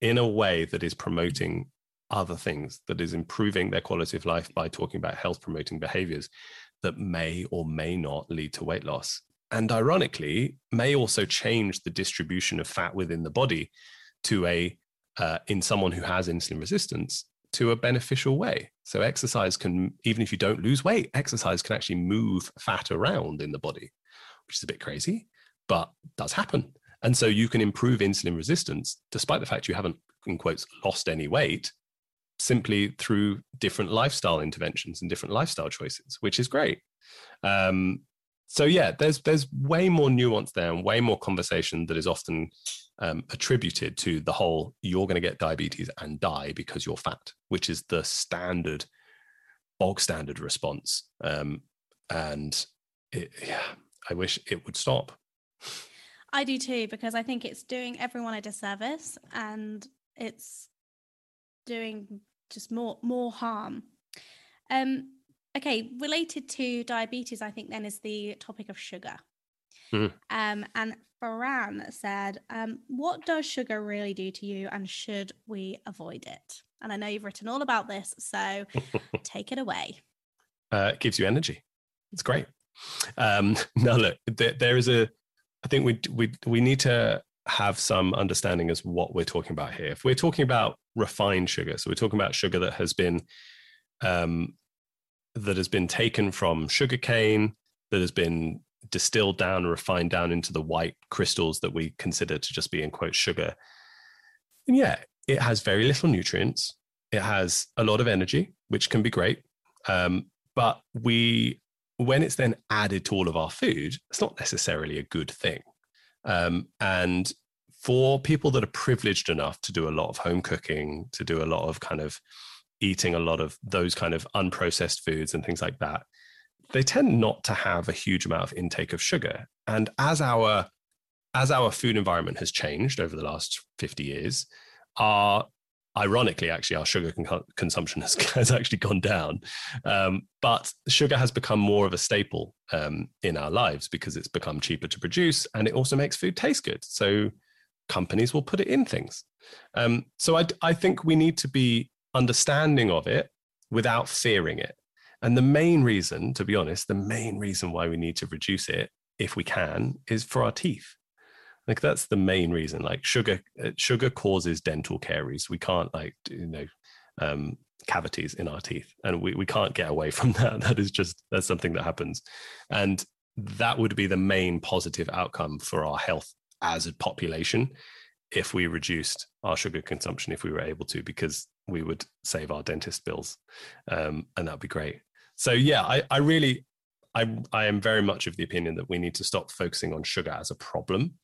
in a way that is promoting other things, that is improving their quality of life by talking about health promoting behaviors that may or may not lead to weight loss. And ironically, may also change the distribution of fat within the body to a, uh, in someone who has insulin resistance, to a beneficial way. So, exercise can, even if you don't lose weight, exercise can actually move fat around in the body, which is a bit crazy, but does happen. And so you can improve insulin resistance despite the fact you haven't, in quotes, lost any weight simply through different lifestyle interventions and different lifestyle choices, which is great. Um, so yeah, there's there's way more nuance there and way more conversation that is often um, attributed to the whole "you're going to get diabetes and die because you're fat," which is the standard, bog standard response. Um, and it, yeah, I wish it would stop. I do too, because I think it's doing everyone a disservice and it's doing just more more harm. Um, okay, related to diabetes, I think then is the topic of sugar. Mm. Um, and Farhan said, um, "What does sugar really do to you, and should we avoid it?" And I know you've written all about this, so take it away. Uh, it gives you energy. It's great. Um, now, look, there, there is a I think we we we need to have some understanding as what we're talking about here. If we're talking about refined sugar, so we're talking about sugar that has been um, that has been taken from sugarcane, that has been distilled down refined down into the white crystals that we consider to just be in quote sugar. And yeah, it has very little nutrients. It has a lot of energy, which can be great. Um, but we when it's then added to all of our food, it's not necessarily a good thing. Um, and for people that are privileged enough to do a lot of home cooking, to do a lot of kind of eating a lot of those kind of unprocessed foods and things like that, they tend not to have a huge amount of intake of sugar. And as our as our food environment has changed over the last 50 years, our ironically, actually, our sugar con- consumption has, has, actually gone down. Um, but sugar has become more of a staple um, in our lives because it's become cheaper to produce and it also makes food taste good. So companies will put it in things. Um, so I, I think we need to be understanding of it without fearing it. And the main reason, to be honest, the main reason why we need to reduce it, if we can, is for our teeth. Like that's the main reason. Like sugar, uh, sugar causes dental caries. We can't like you know um, cavities in our teeth, and we we can't get away from that. That is just that's something that happens, and that would be the main positive outcome for our health as a population if we reduced our sugar consumption if we were able to because we would save our dentist bills um, and that'd be great so yeah I, I really I, I am very much of the opinion that we need to stop focusing on sugar as a problem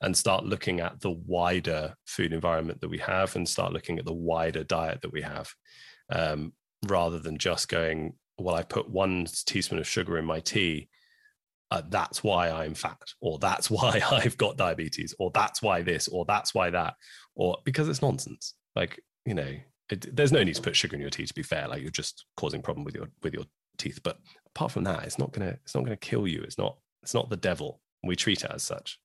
and start looking at the wider food environment that we have and start looking at the wider diet that we have um, rather than just going, well, I put one teaspoon of sugar in my tea. Uh, that's why I'm fat, or that's why I've got diabetes, or that's why this, or that's why that, or because it's nonsense. Like, you know, it, there's no need to put sugar in your tea to be fair. Like you're just causing problem with your with your teeth. But apart from that, it's not gonna it's not gonna kill you. It's not it's not the devil. We treat it as such.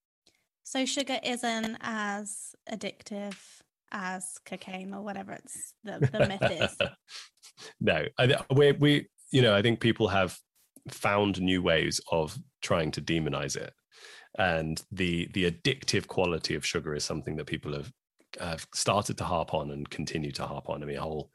So sugar isn't as addictive as cocaine or whatever it's the, the myth is. no, I, we we you know I think people have found new ways of trying to demonize it, and the the addictive quality of sugar is something that people have have started to harp on and continue to harp on. I mean, whole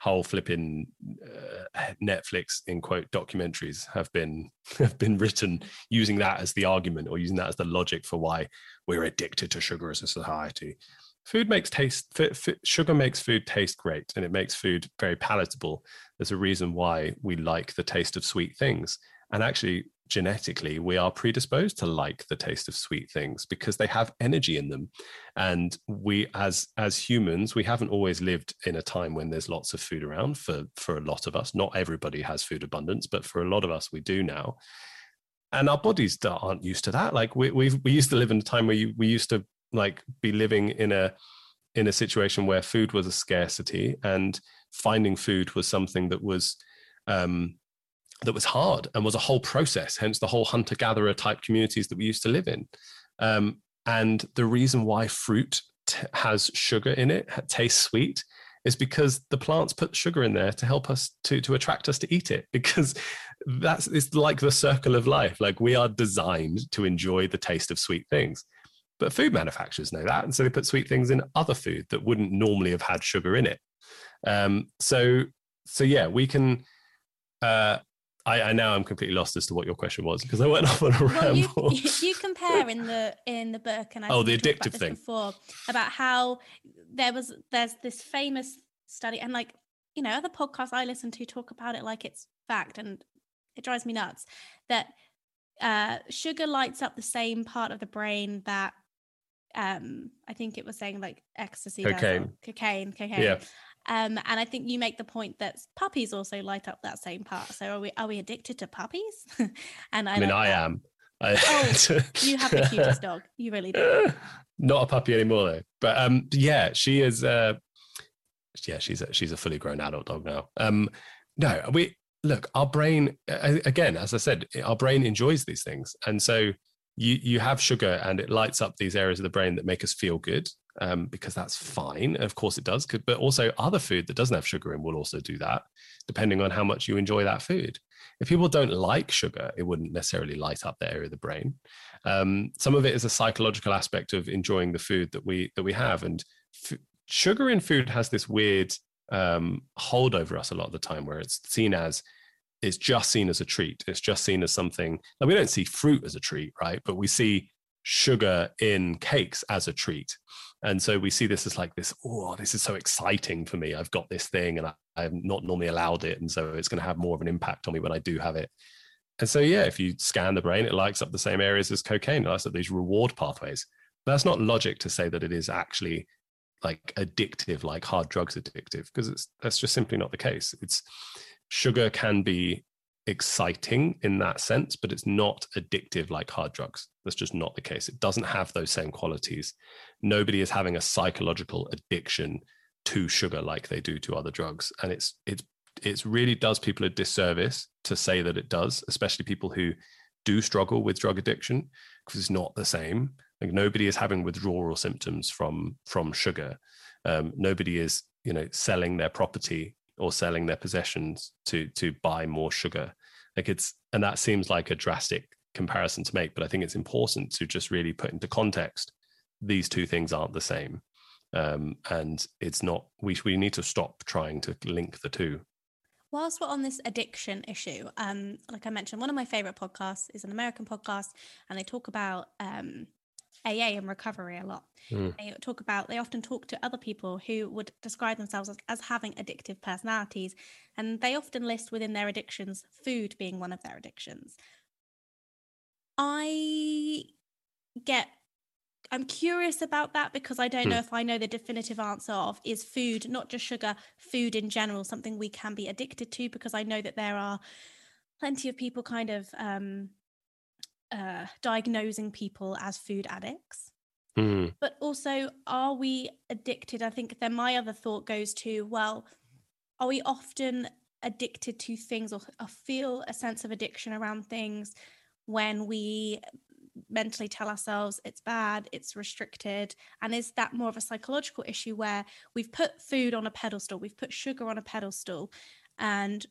whole flipping uh, Netflix in quote documentaries have been have been written using that as the argument or using that as the logic for why we're addicted to sugar as a society. Food makes taste f- f- sugar makes food taste great and it makes food very palatable. There's a reason why we like the taste of sweet things. And actually, genetically we are predisposed to like the taste of sweet things because they have energy in them. And we as as humans we haven't always lived in a time when there's lots of food around for for a lot of us. Not everybody has food abundance but for a lot of us we do now. And our bodies aren't used to that. Like we we we used to live in a time where you, we used to like be living in a in a situation where food was a scarcity and finding food was something that was um that was hard and was a whole process, hence the whole hunter gatherer type communities that we used to live in. Um, and the reason why fruit t- has sugar in it, tastes sweet, is because the plants put sugar in there to help us to to attract us to eat it because that's it's like the circle of life. Like we are designed to enjoy the taste of sweet things. But food manufacturers know that and so they put sweet things in other food that wouldn't normally have had sugar in it. Um, so so yeah we can uh, I, I now I'm completely lost as to what your question was because I went off on a well, ramble. You, you, compare in the in the book, and I oh the addictive thing before about how there was there's this famous study, and like you know other podcasts I listen to talk about it like it's fact, and it drives me nuts that uh, sugar lights up the same part of the brain that um I think it was saying like ecstasy, cocaine, cocaine, cocaine. Yeah. Um, and I think you make the point that puppies also light up that same part. So are we are we addicted to puppies? and I, I mean, I that. am. I, oh, you have the cutest dog. You really do. Not a puppy anymore though. But um, yeah, she is. Uh, yeah, she's a, she's a fully grown adult dog now. Um, no, we look. Our brain, again, as I said, our brain enjoys these things, and so you you have sugar, and it lights up these areas of the brain that make us feel good um, because that's fine. Of course, it does. But also, other food that doesn't have sugar in will also do that, depending on how much you enjoy that food. If people don't like sugar, it wouldn't necessarily light up the area of the brain. Um, some of it is a psychological aspect of enjoying the food that we that we have, and f- sugar in food has this weird um, hold over us a lot of the time, where it's seen as it's just seen as a treat. It's just seen as something. Like we don't see fruit as a treat, right? But we see sugar in cakes as a treat. And so we see this as like this, oh, this is so exciting for me. I've got this thing and I, I'm not normally allowed it. And so it's going to have more of an impact on me when I do have it. And so, yeah, if you scan the brain, it lights up the same areas as cocaine, it lights up these reward pathways. That's not logic to say that it is actually like addictive, like hard drugs addictive, because it's that's just simply not the case. It's sugar can be exciting in that sense, but it's not addictive like hard drugs. That's just not the case. It doesn't have those same qualities. Nobody is having a psychological addiction to sugar like they do to other drugs. And it's it's it really does people a disservice to say that it does, especially people who do struggle with drug addiction, because it's not the same. Like nobody is having withdrawal symptoms from from sugar. Um, nobody is you know selling their property or selling their possessions to to buy more sugar like it's and that seems like a drastic comparison to make but i think it's important to just really put into context these two things aren't the same um, and it's not we we need to stop trying to link the two whilst we're on this addiction issue um like i mentioned one of my favorite podcasts is an american podcast and they talk about um AA and recovery a lot. Mm. They talk about, they often talk to other people who would describe themselves as, as having addictive personalities. And they often list within their addictions food being one of their addictions. I get I'm curious about that because I don't hmm. know if I know the definitive answer of is food, not just sugar, food in general, something we can be addicted to because I know that there are plenty of people kind of um, uh, diagnosing people as food addicts. Mm. But also, are we addicted? I think then my other thought goes to, well, are we often addicted to things or, or feel a sense of addiction around things when we mentally tell ourselves it's bad, it's restricted? And is that more of a psychological issue where we've put food on a pedestal, we've put sugar on a pedestal, and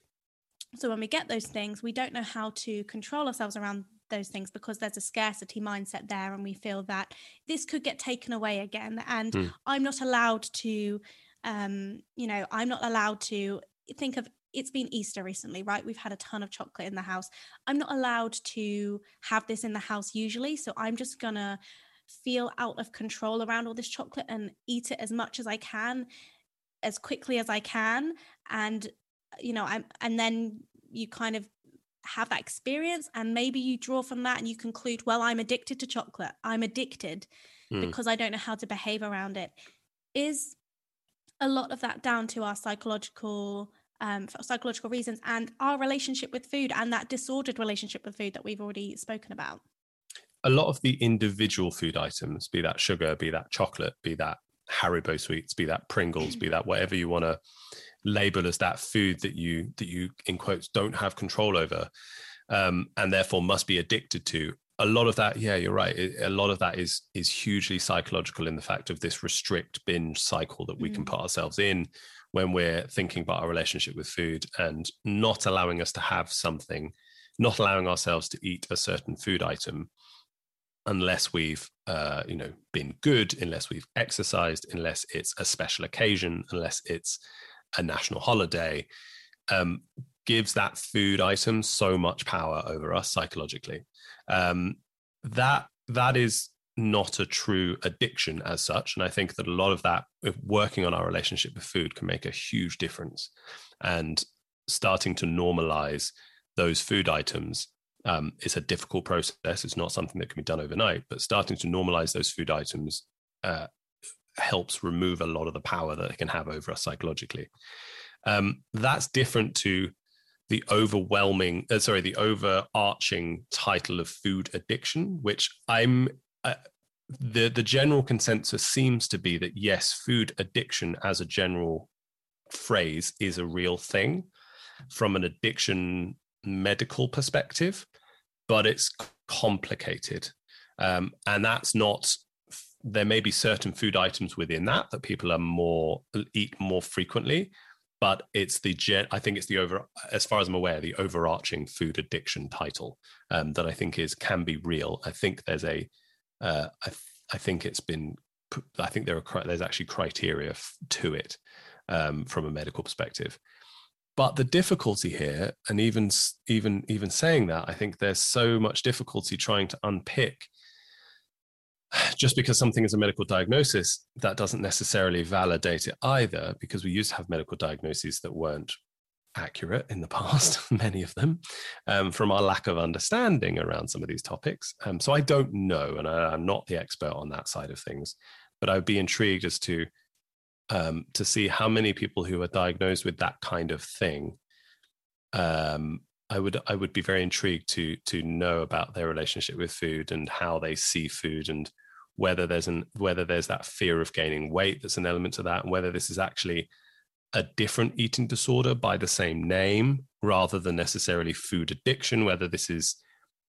so when we get those things, we don't know how to control ourselves around those things because there's a scarcity mindset there and we feel that this could get taken away again and mm. i'm not allowed to um you know i'm not allowed to think of it's been easter recently right? We've had a ton of chocolate in the house. I'm not allowed to have this in the house usually so i'm just gonna feel out of control around all this chocolate and eat it as much as i can as quickly as i can and you know i'm and then you kind of have that experience and maybe you draw from that and you conclude well i'm addicted to chocolate. I'm addicted mm. because i don't know how to behave around it. Is a lot of that down to our psychological um, for psychological reasons and our relationship with food and that disordered relationship with food that we've already spoken about a lot of the individual food items be that sugar be that chocolate be that Haribo sweets, be that Pringles, be that whatever you want to label as that food that you that you in quotes don't have control over, um, and therefore must be addicted to. A lot of that, yeah, you're right. a lot of that is is hugely psychological in the fact of this restrict binge cycle that we mm. can put ourselves in when we're thinking about our relationship with food and not allowing us to have something, not allowing ourselves to eat a certain food item unless we've uh, you know been good unless we've exercised unless it's a special occasion unless it's a national holiday um, gives that food item so much power over us psychologically. Um, that that is not a true addiction as such and i think that a lot of that working on our relationship with food can make a huge difference and starting to normalize those food items um, it's a difficult process. It's not something that can be done overnight, but starting to normalize those food items uh, helps remove a lot of the power that they can have over us psychologically. Um, that's different to the overwhelming, uh, sorry, the overarching title of food addiction, which I'm. The the general consensus seems to be that yes, food addiction as a general phrase is a real thing from an addiction medical perspective, but it's complicated. Um, and that's not, there may be certain food items within that that people are more, eat more frequently, but it's the, gen. I think it's the over, as far as I'm aware, the overarching food addiction title um, that I think is, can be real. I think there's a, uh, I, I think it's been, I think there are, there's actually criteria to it um, from a medical perspective. But the difficulty here, and even even even saying that, I think there's so much difficulty trying to unpick. Just because something is a medical diagnosis, that doesn't necessarily validate it either, because we used to have medical diagnoses that weren't accurate in the past, many of them, um, from our lack of understanding around some of these topics. Um, so I don't know, and I, I'm not the expert on that side of things, but I'd be intrigued as to um, to see how many people who are diagnosed with that kind of thing. Um, I would I would be very intrigued to to know about their relationship with food and how they see food and whether there's an whether there's that fear of gaining weight that's an element to that and whether this is actually a different eating disorder by the same name rather than necessarily food addiction whether this is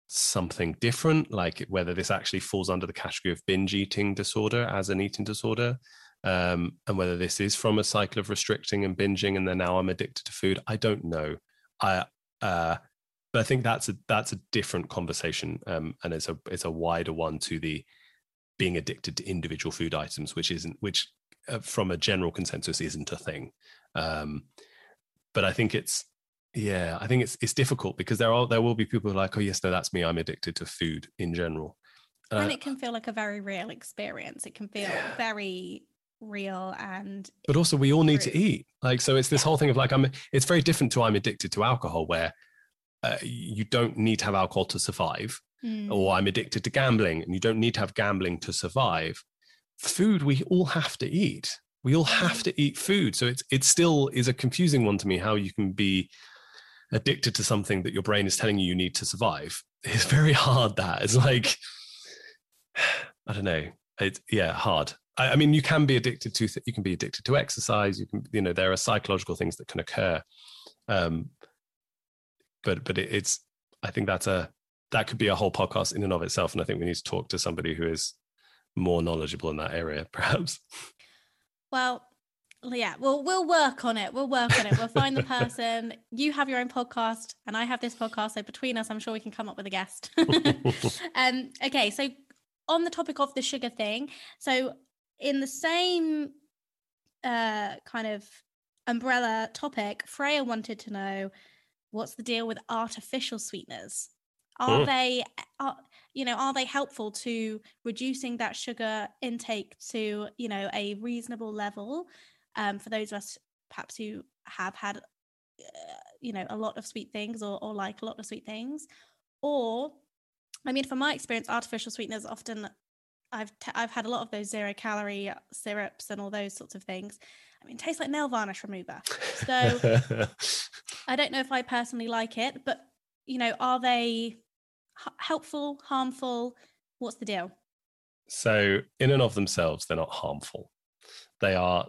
something different like whether this actually falls under the category of binge eating disorder as an eating disorder um, and whether this is from a cycle of restricting and binging and then now i'm addicted to food i don't know. I uh, but i think that's a that's a different conversation um, and it's a it's a wider one to the being addicted to individual food items which isn't which from a general consensus isn't a thing. Um, but i think it's yeah i think it's it's difficult because there are there will be people like oh yes no that's me. I'm addicted to food in general. And uh, it can feel like a very real experience. It can feel yeah. very real and but also we all need to eat. Like so it's this whole thing of like i'm it's very different to i'm addicted to alcohol where uh, you don't need to have alcohol to survive mm. or i'm addicted to gambling and you don't need to have gambling to survive food we all have to eat. We all have to eat food. So it's it still is a confusing one to me how you can be addicted to something that your brain is telling you you need to survive. It's very hard that. It's like i don't know. It's yeah hard. I, I mean, you can be addicted to you can be addicted to exercise. You can, you know, there are psychological things that can occur. Um, but but it, it's I think that's a that could be a whole podcast in and of itself, and I think we need to talk to somebody who is more knowledgeable in that area, perhaps. Well, yeah, well, we'll work on it. We'll work on it. We'll find the person. You have your own podcast, and I have this podcast. So between us, I'm sure we can come up with a guest. um, okay, so on the topic of the sugar thing, so in the same uh, kind of umbrella topic, Freya wanted to know what's the deal with artificial sweeteners? Are mm. they, are, you know, are they helpful to reducing that sugar intake to, you know, a reasonable level um, for those of us perhaps who have had, uh, you know, a lot of sweet things or, or like a lot of sweet things? Or, I mean, from my experience, artificial sweeteners often I've t- I've had a lot of those zero calorie syrups and all those sorts of things. I mean, tastes like nail varnish remover. So I don't know if I personally like it, but you know, are they helpful, harmful? What's the deal? So, in and of themselves, they're not harmful. They are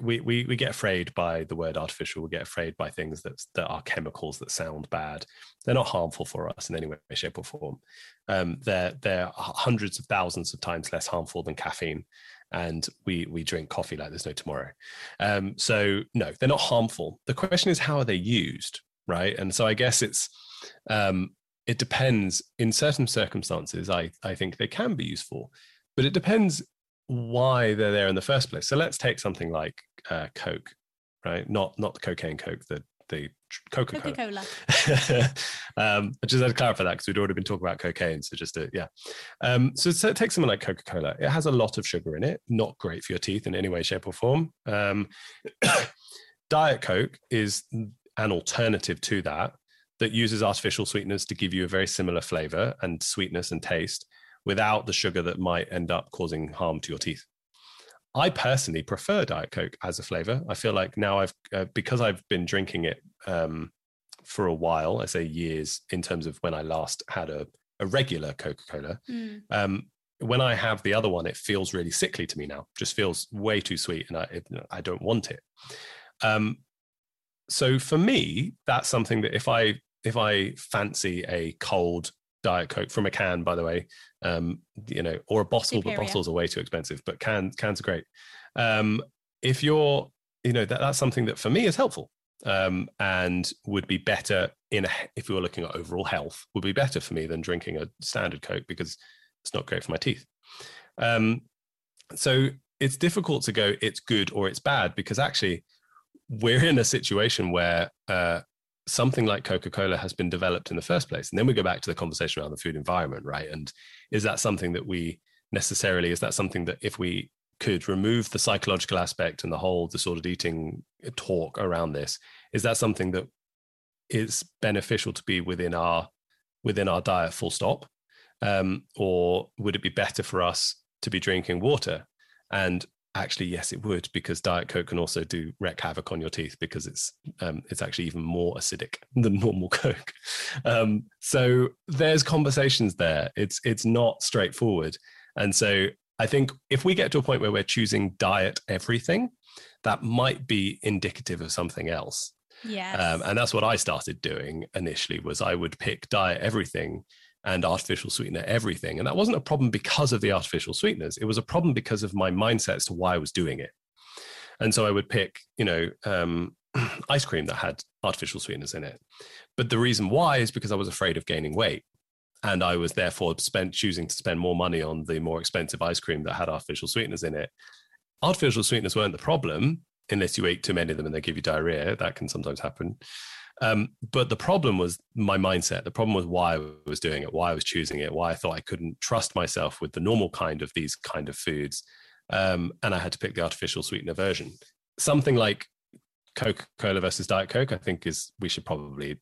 we, we we get afraid by the word artificial. We get afraid by things that that are chemicals that sound bad. They're not harmful for us in any way, shape, or form. Um, they're they're hundreds of thousands of times less harmful than caffeine, and we we drink coffee like there's no tomorrow. Um, so no, they're not harmful. The question is how are they used, right? And so I guess it's um, it depends. In certain circumstances, I I think they can be useful, but it depends why they're there in the first place. So let's take something like uh, Coke, right? Not not the cocaine Coke, the the Coca Cola. Um, I just had to clarify that because we'd already been talking about cocaine. So just to, yeah. Um, so, so take something like Coca Cola. It has a lot of sugar in it. Not great for your teeth in any way, shape, or form. Um, Diet Coke is an alternative to that that uses artificial sweeteners to give you a very similar flavor and sweetness and taste without the sugar that might end up causing harm to your teeth. I personally prefer Diet Coke as a flavor. I feel like now I've, uh, because I've been drinking it um, for a while, I say years in terms of when I last had a, a regular Coca Cola. Mm. Um, when I have the other one, it feels really sickly to me now, just feels way too sweet and I, it, I don't want it. Um, so for me, that's something that if I if I fancy a cold Diet Coke from a can, by the way, um, you know, or a bottle, Superior. but bottles are way too expensive. But cans, cans are great. Um, if you're, you know, that, that's something that for me is helpful um, and would be better in a, if we were looking at overall health, would be better for me than drinking a standard Coke because it's not great for my teeth. Um, so it's difficult to go it's good or it's bad because actually we're in a situation where uh, something like Coca Cola has been developed in the first place. And then we go back to the conversation around the food environment, right? And is that something that we necessarily, is that something that if we could remove the psychological aspect and the whole disordered eating talk around this, is that something that is beneficial to be within our within our diet full stop? Um, or would it be better for us to be drinking water? And actually yes it would because diet coke can also do wreck havoc on your teeth because it's um, it's actually even more acidic than normal coke. Um, so there's conversations there. It's it's not straightforward. And so i think if we get to a point where we're choosing diet everything that might be indicative of something else. Yeah um, and that's what i started doing initially was i would pick diet everything and artificial sweetener everything. And that wasn't a problem because of the artificial sweeteners. It was a problem because of my mindset as to why I was doing it. And so I would pick, you know, um, ice cream that had artificial sweeteners in it. But the reason why is because I was afraid of gaining weight. And I was therefore spent choosing to spend more money on the more expensive ice cream that had artificial sweeteners in it. Artificial sweeteners weren't the problem unless you ate too many of them and they give you diarrhea. That can sometimes happen. Um, but the problem was my mindset. The problem was why I was doing it, why I was choosing it, why I thought I couldn't trust myself with the normal kind of these kind of foods. Um, and I had to pick the artificial sweetener version. Something like Coca Cola versus Diet Coke, I think is we should probably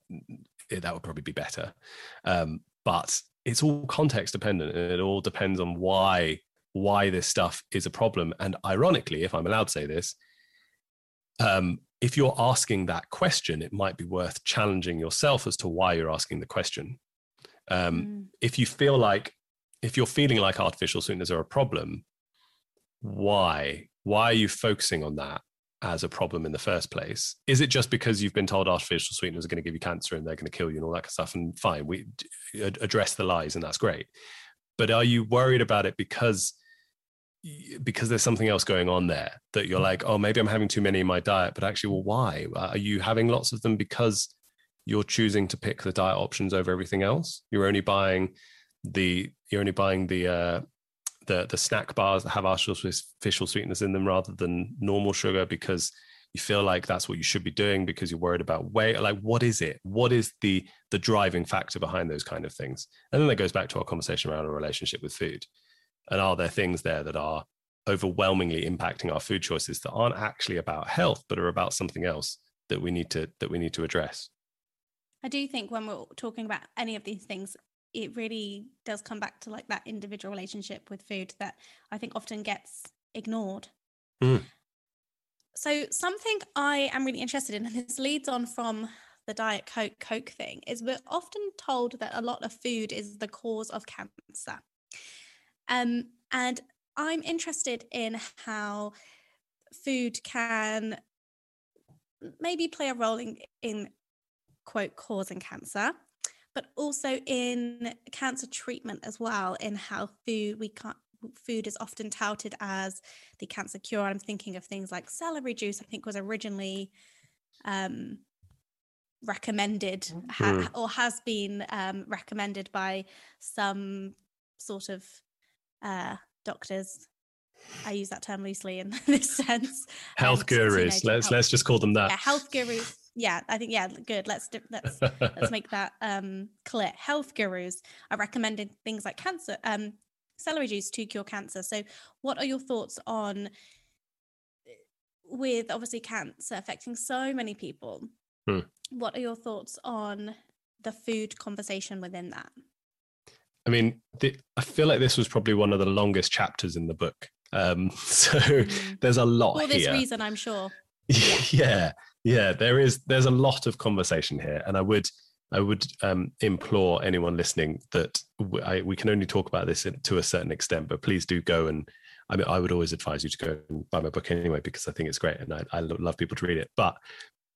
that would probably be better. Um, but it's all context dependent, and it all depends on why why this stuff is a problem. And ironically, if I'm allowed to say this, um, if you're asking that question, it might be worth challenging yourself as to why you're asking the question. Um, mm. If you feel like, if you're feeling like artificial sweeteners are a problem, why? Why are you focusing on that as a problem in the first place? Is it just because you've been told artificial sweeteners are going to give you cancer and they're going to kill you and all that kind of stuff? And fine, we address the lies and that's great. But are you worried about it because because there's something else going on there that you're like, oh, maybe I'm having too many in my diet, but actually, well, why? Are you having lots of them because you're choosing to pick the diet options over everything else? You're only buying the you're only buying the uh, the the snack bars that have artificial sweeteners in them rather than normal sugar because you feel like that's what you should be doing because you're worried about weight like what is it what is the the driving factor behind those kind of things and then that goes back to our conversation around a relationship with food and are there things there that are overwhelmingly impacting our food choices that aren't actually about health, but are about something else that we need to that we need to address? I do think when we're talking about any of these things, it really does come back to like that individual relationship with food that I think often gets ignored. Mm. So something I am really interested in, and this leads on from the diet coke coke thing, is we're often told that a lot of food is the cause of cancer. Um, and I'm interested in how food can maybe play a role in, in quote causing cancer but also in cancer treatment as well in how food we can't food is often touted as the cancer cure i'm thinking of things like celery juice i think was originally um, recommended ha- mm. or has been um, recommended by some sort of uh, doctors I use that term loosely in this sense. Health um, gurus. Let's health. let's just call them that. Yeah, health gurus. Yeah, I think yeah, good. Let's let's let's make that um, clear. Health gurus are recommending things like cancer, um, celery juice to cure cancer. So, what are your thoughts on with obviously cancer affecting so many people? Hmm. What are your thoughts on the food conversation within that? I mean, the, I feel like this was probably one of the longest chapters in the book. Um, so mm. there's a lot for this here. reason, I'm sure. yeah, yeah, there is. There's a lot of conversation here, and I would, I would um, implore anyone listening that w- I, we can only talk about this to a certain extent, but please do go and. I mean, I would always advise you to go and buy my book anyway because I think it's great and I, I love people to read it. But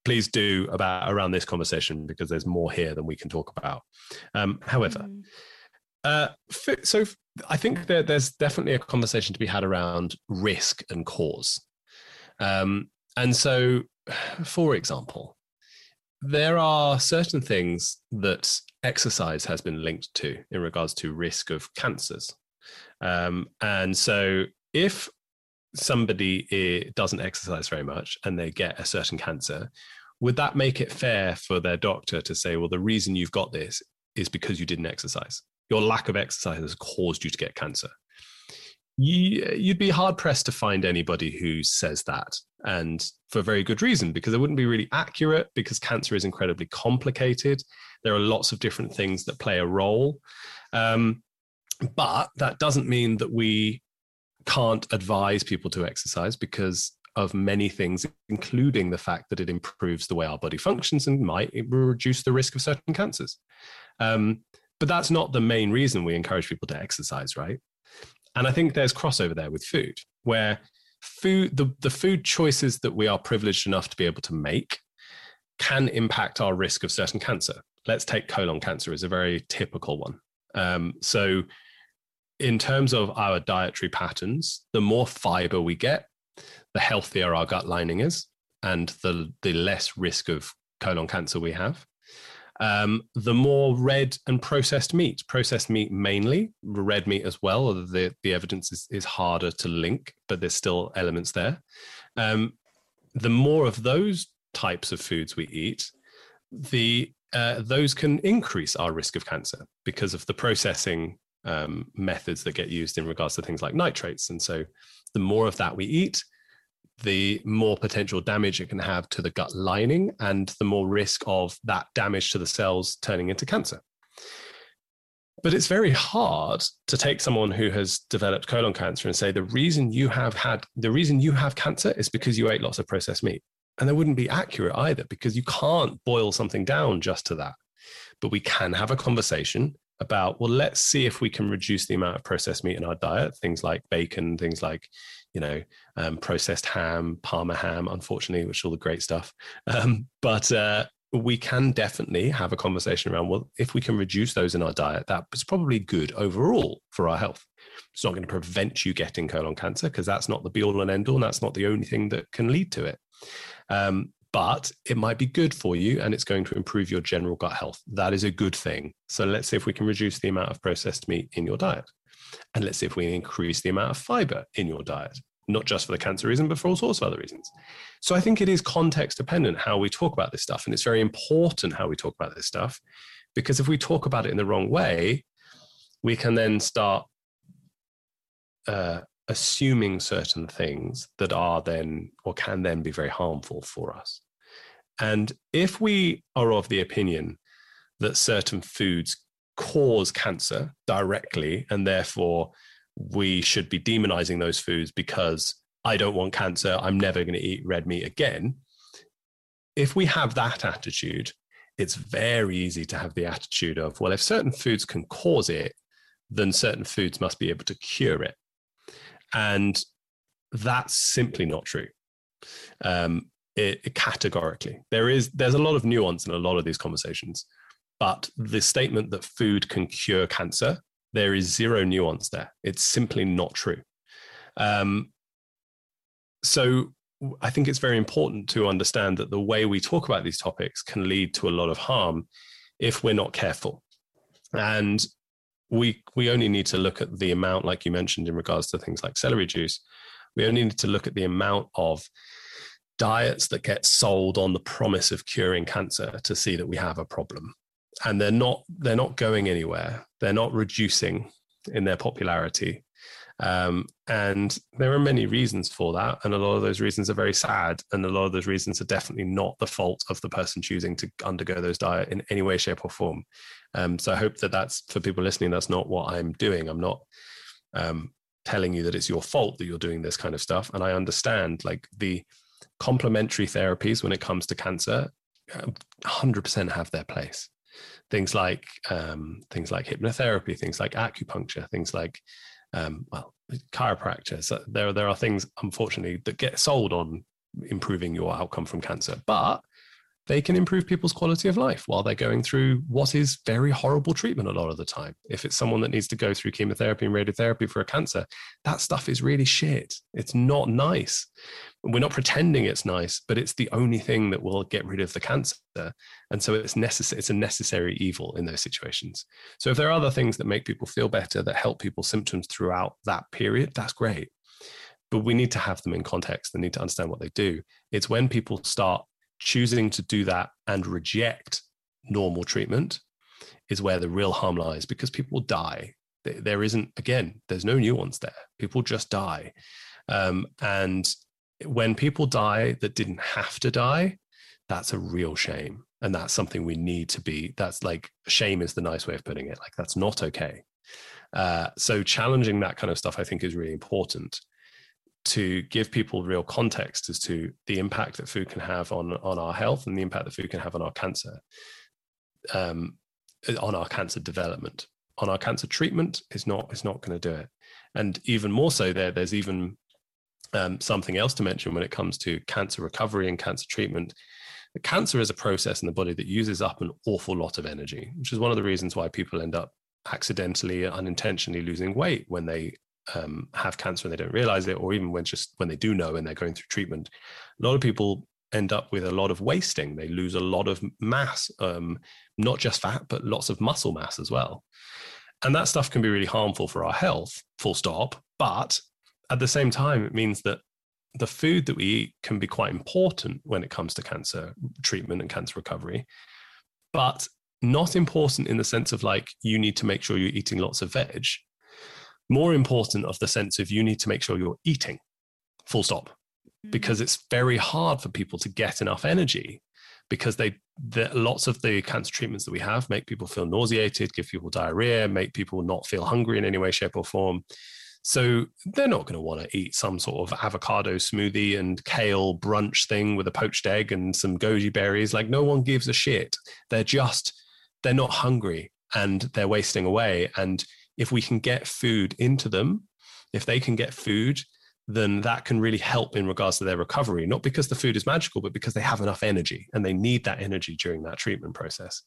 please do about around this conversation because there's more here than we can talk about. Um, however, mm. Uh, so I think that there's definitely a conversation to be had around risk and cause. Um, and so, for example, there are certain things that exercise has been linked to in regards to risk of cancers. Um, and so, if somebody doesn't exercise very much and they get a certain cancer, would that make it fair for their doctor to say, well, the reason you've got this is because you didn't exercise? Your lack of exercise has caused you to get cancer. You, would be hard pressed to find anybody who says that, and for very good reason, because it wouldn't be really accurate, because cancer is incredibly complicated. There are lots of different things that play a role. Um, but that doesn't mean that we can't advise people to exercise because of many things, including the fact that it improves the way our body functions and might reduce the risk of certain cancers. Um, but that's not the main reason we encourage people to exercise, right? And I think there's crossover there with food, where food, the, the food choices that we are privileged enough to be able to make can impact our risk of certain cancer. Let's take colon cancer as a very typical one. Um, so, in terms of our dietary patterns, the more fiber we get, the healthier our gut lining is, and the, the less risk of colon cancer we have um, the more red and processed meat, processed meat mainly, red meat as well. The, the evidence is, is harder to link, but there's still elements there. Um, the more of those types of foods we eat, the uh, those can increase our risk of cancer because of the processing um, methods that get used in regards to things like nitrates. And so, the more of that we eat, the more potential damage it can have to the gut lining and the more risk of that damage to the cells turning into cancer. But it's very hard to take someone who has developed colon cancer and say the reason you have had the reason you have cancer is because you ate lots of processed meat. And that wouldn't be accurate either because you can't boil something down just to that. But we can have a conversation about, well, let's see if we can reduce the amount of processed meat in our diet, things like bacon, things like you know, um, processed ham, Parma ham, unfortunately, which is all the great stuff. Um, but uh, we can definitely have a conversation around well, if we can reduce those in our diet, that's probably good overall for our health. It's not going to prevent you getting colon cancer because that's not the be all and end all, and that's not the only thing that can lead to it. Um, but it might be good for you and it's going to improve your general gut health. That is a good thing. So let's see if we can reduce the amount of processed meat in your diet. And let's see if we increase the amount of fiber in your diet, not just for the cancer reason, but for all sorts of other reasons. So I think it is context dependent how we talk about this stuff. And it's very important how we talk about this stuff, because if we talk about it in the wrong way, we can then start uh, assuming certain things that are then or can then be very harmful for us. And if we are of the opinion that certain foods cause cancer directly, and therefore we should be demonizing those foods because I don't want cancer, I'm never going to eat red meat again. If we have that attitude, it's very easy to have the attitude of, well, if certain foods can cause it, then certain foods must be able to cure it. And that's simply not true. Um, it, it categorically, there is there's a lot of nuance in a lot of these conversations, but the statement that food can cure cancer, there is zero nuance there. It's simply not true. Um, so I think it's very important to understand that the way we talk about these topics can lead to a lot of harm if we're not careful. And we we only need to look at the amount, like you mentioned, in regards to things like celery juice. We only need to look at the amount of diets that get sold on the promise of curing cancer to see that we have a problem. And they're not they're not going anywhere. They're not reducing in their popularity. Um, and there are many reasons for that. And a lot of those reasons are very sad. And a lot of those reasons are definitely not the fault of the person choosing to undergo those diet in any way, shape, or form. Um, so I hope that that's for people listening, that's not what I'm doing. I'm not um, telling you that it's your fault that you're doing this kind of stuff. And I understand like the complementary therapies when it comes to cancer 100% have their place things like um, things like hypnotherapy things like acupuncture things like um, well, chiropractor. So there, there are things, unfortunately, that get sold on improving your outcome from cancer, but they can improve people's quality of life while they're going through what is very horrible treatment a lot of the time. If it's someone that needs to go through chemotherapy and radiotherapy for a cancer, that stuff is really shit. It's not nice. We're not pretending it's nice, but it's the only thing that will get rid of the cancer. And so it's necessary, it's a necessary evil in those situations. So if there are other things that make people feel better, that help people's symptoms throughout that period, that's great. But we need to have them in context and need to understand what they do. It's when people start choosing to do that and reject normal treatment is where the real harm lies because people die. There isn't, again, there's no nuance there. People just die. Um, and when people die that didn't have to die, that's a real shame. And that's something we need to be, that's like shame is the nice way of putting it. Like that's not okay. Uh, so challenging that kind of stuff, I think, is really important to give people real context as to the impact that food can have on on our health and the impact that food can have on our cancer um, on our cancer development on our cancer treatment is not is not going to do it and even more so there there's even um, something else to mention when it comes to cancer recovery and cancer treatment cancer is a process in the body that uses up an awful lot of energy which is one of the reasons why people end up accidentally unintentionally losing weight when they um, have cancer and they don't realize it, or even when just when they do know and they're going through treatment, a lot of people end up with a lot of wasting. They lose a lot of mass, um, not just fat, but lots of muscle mass as well. And that stuff can be really harmful for our health, full stop. But at the same time, it means that the food that we eat can be quite important when it comes to cancer treatment and cancer recovery, but not important in the sense of like you need to make sure you're eating lots of veg more important of the sense of you need to make sure you're eating full stop mm-hmm. because it's very hard for people to get enough energy because they the, lots of the cancer treatments that we have make people feel nauseated give people diarrhea make people not feel hungry in any way shape or form so they're not going to want to eat some sort of avocado smoothie and kale brunch thing with a poached egg and some goji berries. Like no one gives a shit. They're just they're not hungry and they're wasting away. And if we can get food into them, if they can get food, then that can really help in regards to their recovery, not because the food is magical, but because they have enough energy and they need that energy during that treatment process.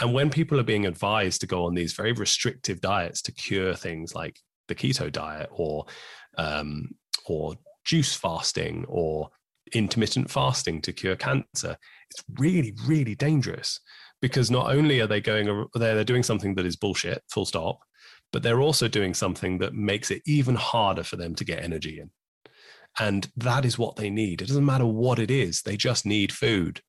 And when people are being advised to go on these very restrictive diets to cure things like the keto diet or um, or juice fasting or intermittent fasting to cure cancer, it's really, really dangerous because not only are they going, they're doing something that is bullshit, full stop, but they're also doing something that makes it even harder for them to get energy in. And that is what they need. It doesn't matter what it is, they just need food.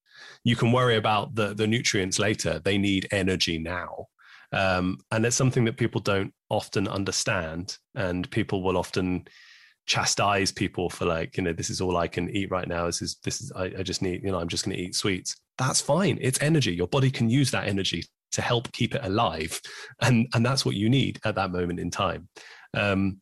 You can worry about the, the nutrients later. They need energy now. Um, and it's something that people don't often understand. And people will often chastise people for like, you know, this is all I can eat right now. This is, this is, I, I just need, you know, I'm just going to eat sweets. That's fine. It's energy. Your body can use that energy to help keep it alive and and that's what you need at that moment in time um,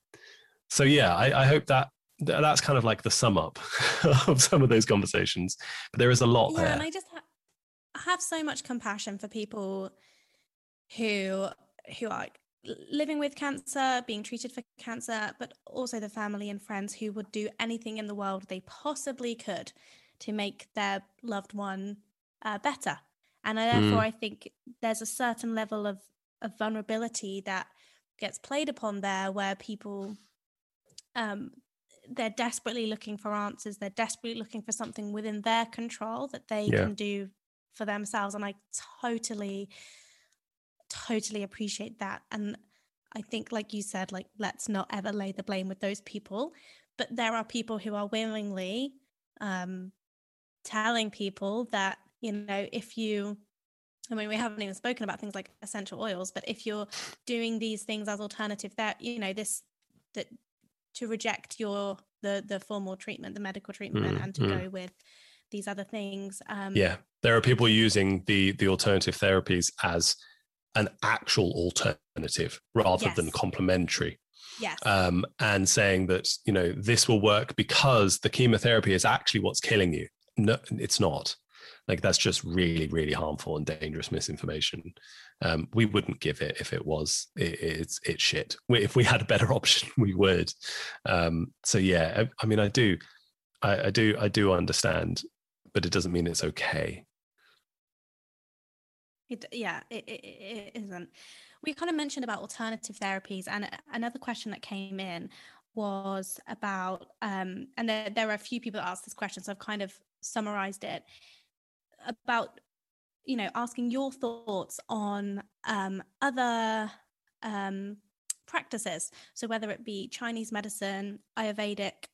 so yeah I, I, hope that that's kind of like the sum up of some of those conversations but there is a lot yeah, there and i just ha- have so much compassion for people who who are living with cancer, being treated for cancer, but also the family and friends who would do anything in the world they possibly could to make their loved one uh, better. And therefore, mm. I think there's a certain level of, of vulnerability that gets played upon there where people um, they're desperately looking for answers they're desperately looking for something within their control that they yeah. can do for themselves and i totally totally appreciate that and i think like you said like let's not ever lay the blame with those people but there are people who are willingly um telling people that you know if you I mean, we haven't even spoken about things like essential oils, but if you're doing these things as alternative, that you know this that to reject your the the formal treatment, the medical treatment, mm, and to mm. go with these other things. Um, yeah, there are people using the the alternative therapies as an actual alternative rather yes. than complementary. Yes. Um, and saying that you know this will work because the chemotherapy is actually what's killing you. No, it's not. Like that's just really, really harmful and dangerous misinformation. Um, we wouldn't give it if it was it, it's it's shit. We, if we had a better option, we would. Um, so yeah, I, I, mean, I do, I, I do, I do understand, but it doesn't mean it's okay. It, yeah, it, it, it isn't. We kind of mentioned about alternative therapies, and another question that came in was about, um, and there, there are a few people that asked this question, so I've kind of summarized it about you know asking your thoughts on um, other um, practices so whether it be chinese medicine ayurvedic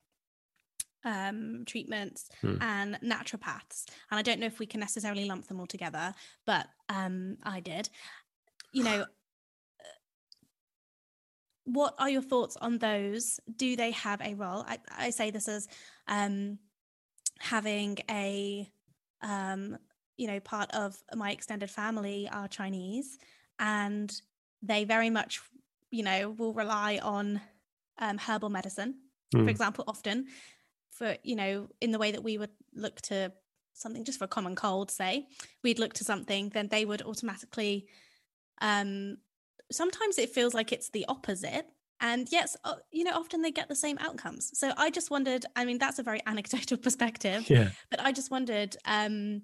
um, treatments hmm. and naturopaths and i don't know if we can necessarily lump them all together but um, i did you know what are your thoughts on those do they have a role i, I say this as um, having a um, you know, part of my extended family are Chinese, and they very much, you know, will rely on um, herbal medicine, mm. for hmm. example, often for you know, in the way that we would look to something just for a common cold, say, we'd look to something, then they would automatically. Um, sometimes it feels like it's the opposite and yes you know often they get the same outcomes so i just wondered i mean that's a very anecdotal perspective yeah but i just wondered um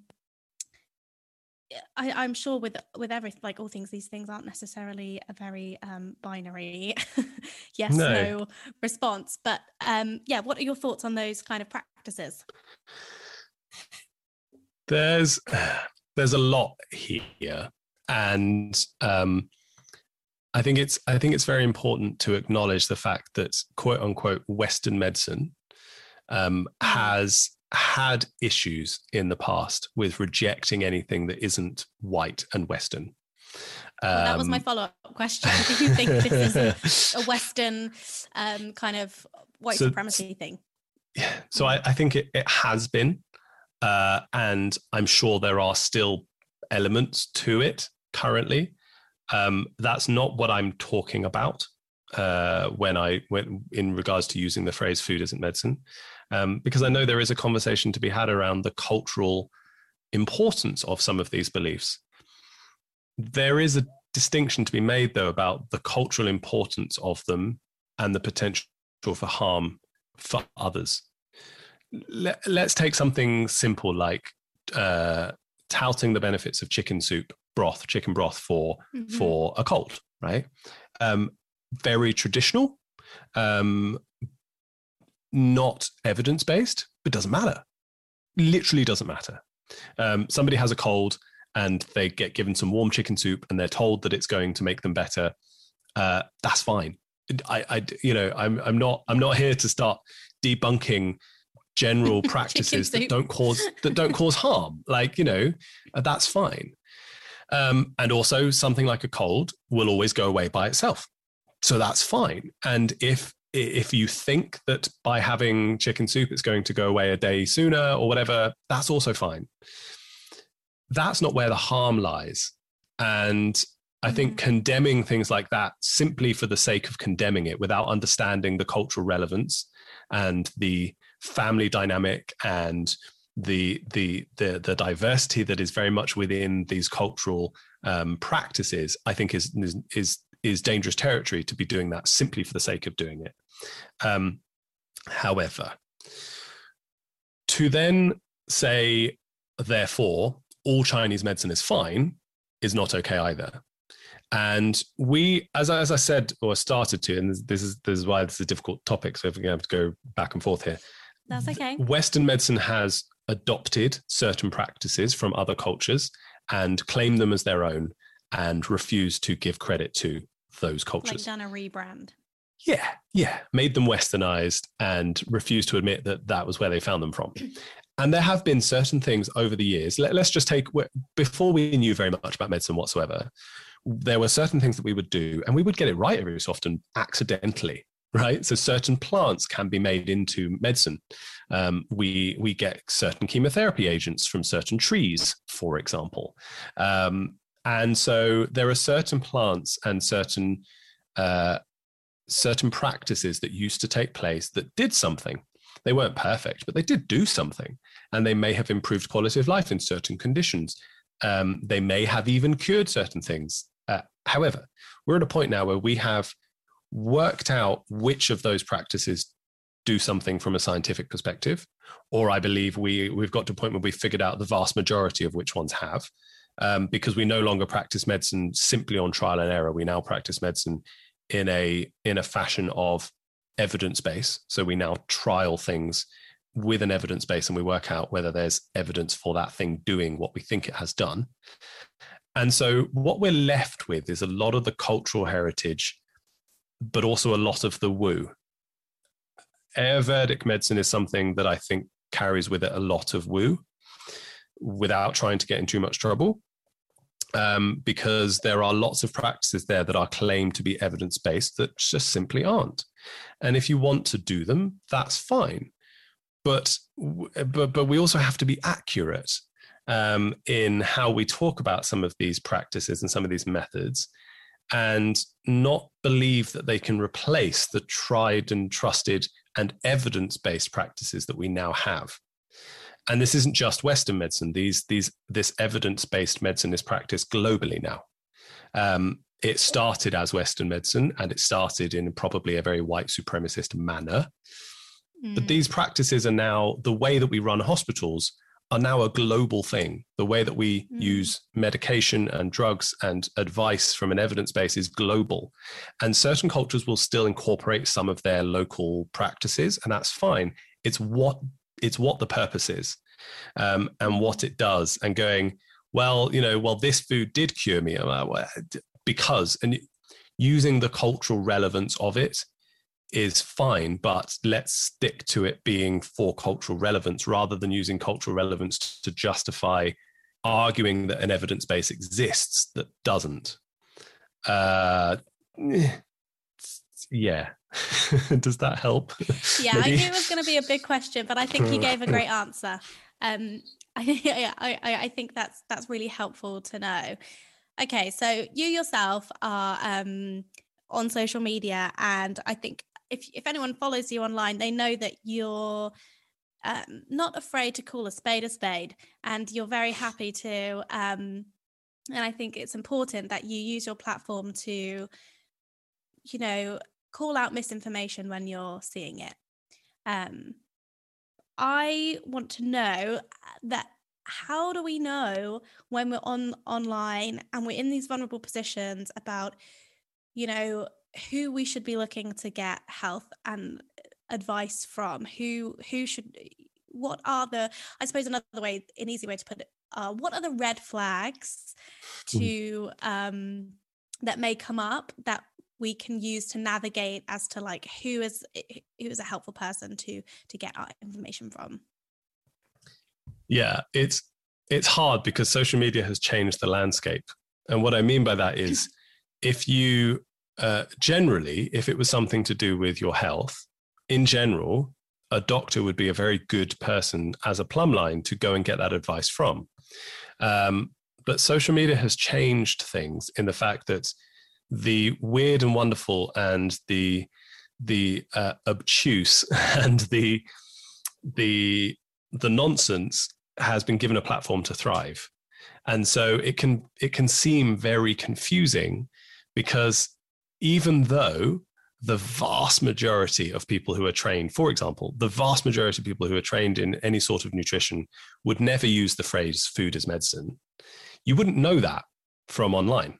I, am sure with with everything like all things these things aren't necessarily a very um binary yes no. no response but um yeah what are your thoughts on those kind of practices there's there's a lot here and um I think it's I think it's very important to acknowledge the fact that quote unquote Western medicine um, mm. has had issues in the past with rejecting anything that isn't white and Western. Well, that was my um, follow up question. Do you think this is a, Western um, kind of white so, supremacy thing? Yeah, so I, I think it, it has been, uh, and I'm sure there are still elements to it currently. Um, that's not what I'm talking about uh, when I went in regards to using the phrase "food isn't medicine," um, because I know there is a conversation to be had around the cultural importance of some of these beliefs. There is a distinction to be made, though, about the cultural importance of them and the potential for harm for others. Let, us take something simple like uh, touting the benefits of chicken soup broth, chicken broth for mm-hmm. for a cold, right? Um, very traditional, um, not evidence based, but doesn't matter. Literally doesn't matter. Um, somebody has a cold and they get given some warm chicken soup and they're told that it's going to make them better. Uh, that's fine. I, I, you know, I'm, I'm not, I'm not here to start debunking general practices that don't cause that don't cause harm. Like, you know, that's fine. Um, and also, something like a cold will always go away by itself. So that's fine. And if if you think that by having chicken soup it's going to go away a day sooner or whatever, that's also fine. That's not where the harm lies. And I think mm-hmm. condemning things like that simply for the sake of condemning it without understanding the cultural relevance and the family dynamic and the the the the diversity that is very much within these cultural um, practices, I think is, is is is dangerous territory to be doing that simply for the sake of doing it. Um, however, to then say, therefore, all Chinese medicine is fine is not okay either. And we, as I, as I said or started to, and this is this is why this is a difficult topic, so if we're going to have to go back and forth here. That's okay. Western medicine has adopted certain practices from other cultures and claim them as their own and refuse to give credit to those cultures. Like done a rebrand. Yeah, yeah, made them westernized and refused to admit that that was where they found them from. And there have been certain things over the years. Let, us just take before we knew very much about medicine whatsoever. There were certain things that we would do, and we would get it right every so often accidentally right? So certain plants can be made into medicine. Um, we we get certain chemotherapy agents from certain trees, for example, um, and so there are certain plants and certain uh, certain practices that used to take place that did something. They weren't perfect, but they did do something, and they may have improved quality of life in certain conditions. Um, they may have even cured certain things. Uh, however, we're at a point now where we have worked out which of those practices do something from a scientific perspective, or I believe we we've got to a point where we figured out the vast majority of which ones have, um, because we no longer practice medicine simply on trial and error. We now practice medicine in a in a fashion of evidence base. So we now trial things with an evidence base, and we work out whether there's evidence for that thing doing what we think it has done. And so what we're left with is a lot of the cultural heritage but also a lot of the woo. Ayurvedic medicine is something that I think carries with it a lot of woo without trying to get in too much trouble. Um, because there are lots of practices there that are claimed to be evidence based that just simply aren't. And if you want to do them, that's fine. But but but we also have to be accurate um, in how we talk about some of these practices and some of these methods, and not believe that they can replace the tried and trusted and evidence based practices that we now have. And this isn't just Western medicine. These, these, this evidence based medicine is practiced globally now. Um, it started as Western medicine and it started in probably a very white supremacist manner. Mm. But these practices are now the way that we run hospitals are now a global thing. The way that we mm. use medication and drugs and advice from an evidence base is global. And certain cultures will still incorporate some of their local practices, and that's fine. It's what it's what the purpose is um, and what it does. And going, well, you know, well, this food did cure me because, and using the cultural relevance of it is fine, but let's stick to it being for cultural relevance rather than using cultural relevance to justify arguing that an evidence base exists that doesn't. Uh, yeah. Does that help? Yeah, I knew it was going to be a big question, but I think you gave a great answer. Um, I, I, I think that's that's really helpful to know. Okay, so you yourself are um, on social media, and I think if if anyone follows you online, they know that you're um, not afraid to call a spade a spade, and you're very happy to. Um, and I think it's important that you use your platform to, you know, call out misinformation when you're seeing it. Um, I want to know that how do we know when we're on online and we're in these vulnerable positions about, you know, who we should be looking to get health and advice from who who should what are the i suppose another way an easy way to put it uh, what are the red flags hmm. to um that may come up that we can use to navigate as to like who is who is a helpful person to to get our information from yeah it's it's hard because social media has changed the landscape and what i mean by that is if you uh, generally, if it was something to do with your health, in general, a doctor would be a very good person as a plumb line to go and get that advice from. Um, but social media has changed things in the fact that the weird and wonderful and the the uh, obtuse and the the the nonsense has been given a platform to thrive and so it can it can seem very confusing because even though the vast majority of people who are trained, for example, the vast majority of people who are trained in any sort of nutrition would never use the phrase food as medicine. You wouldn't know that from online.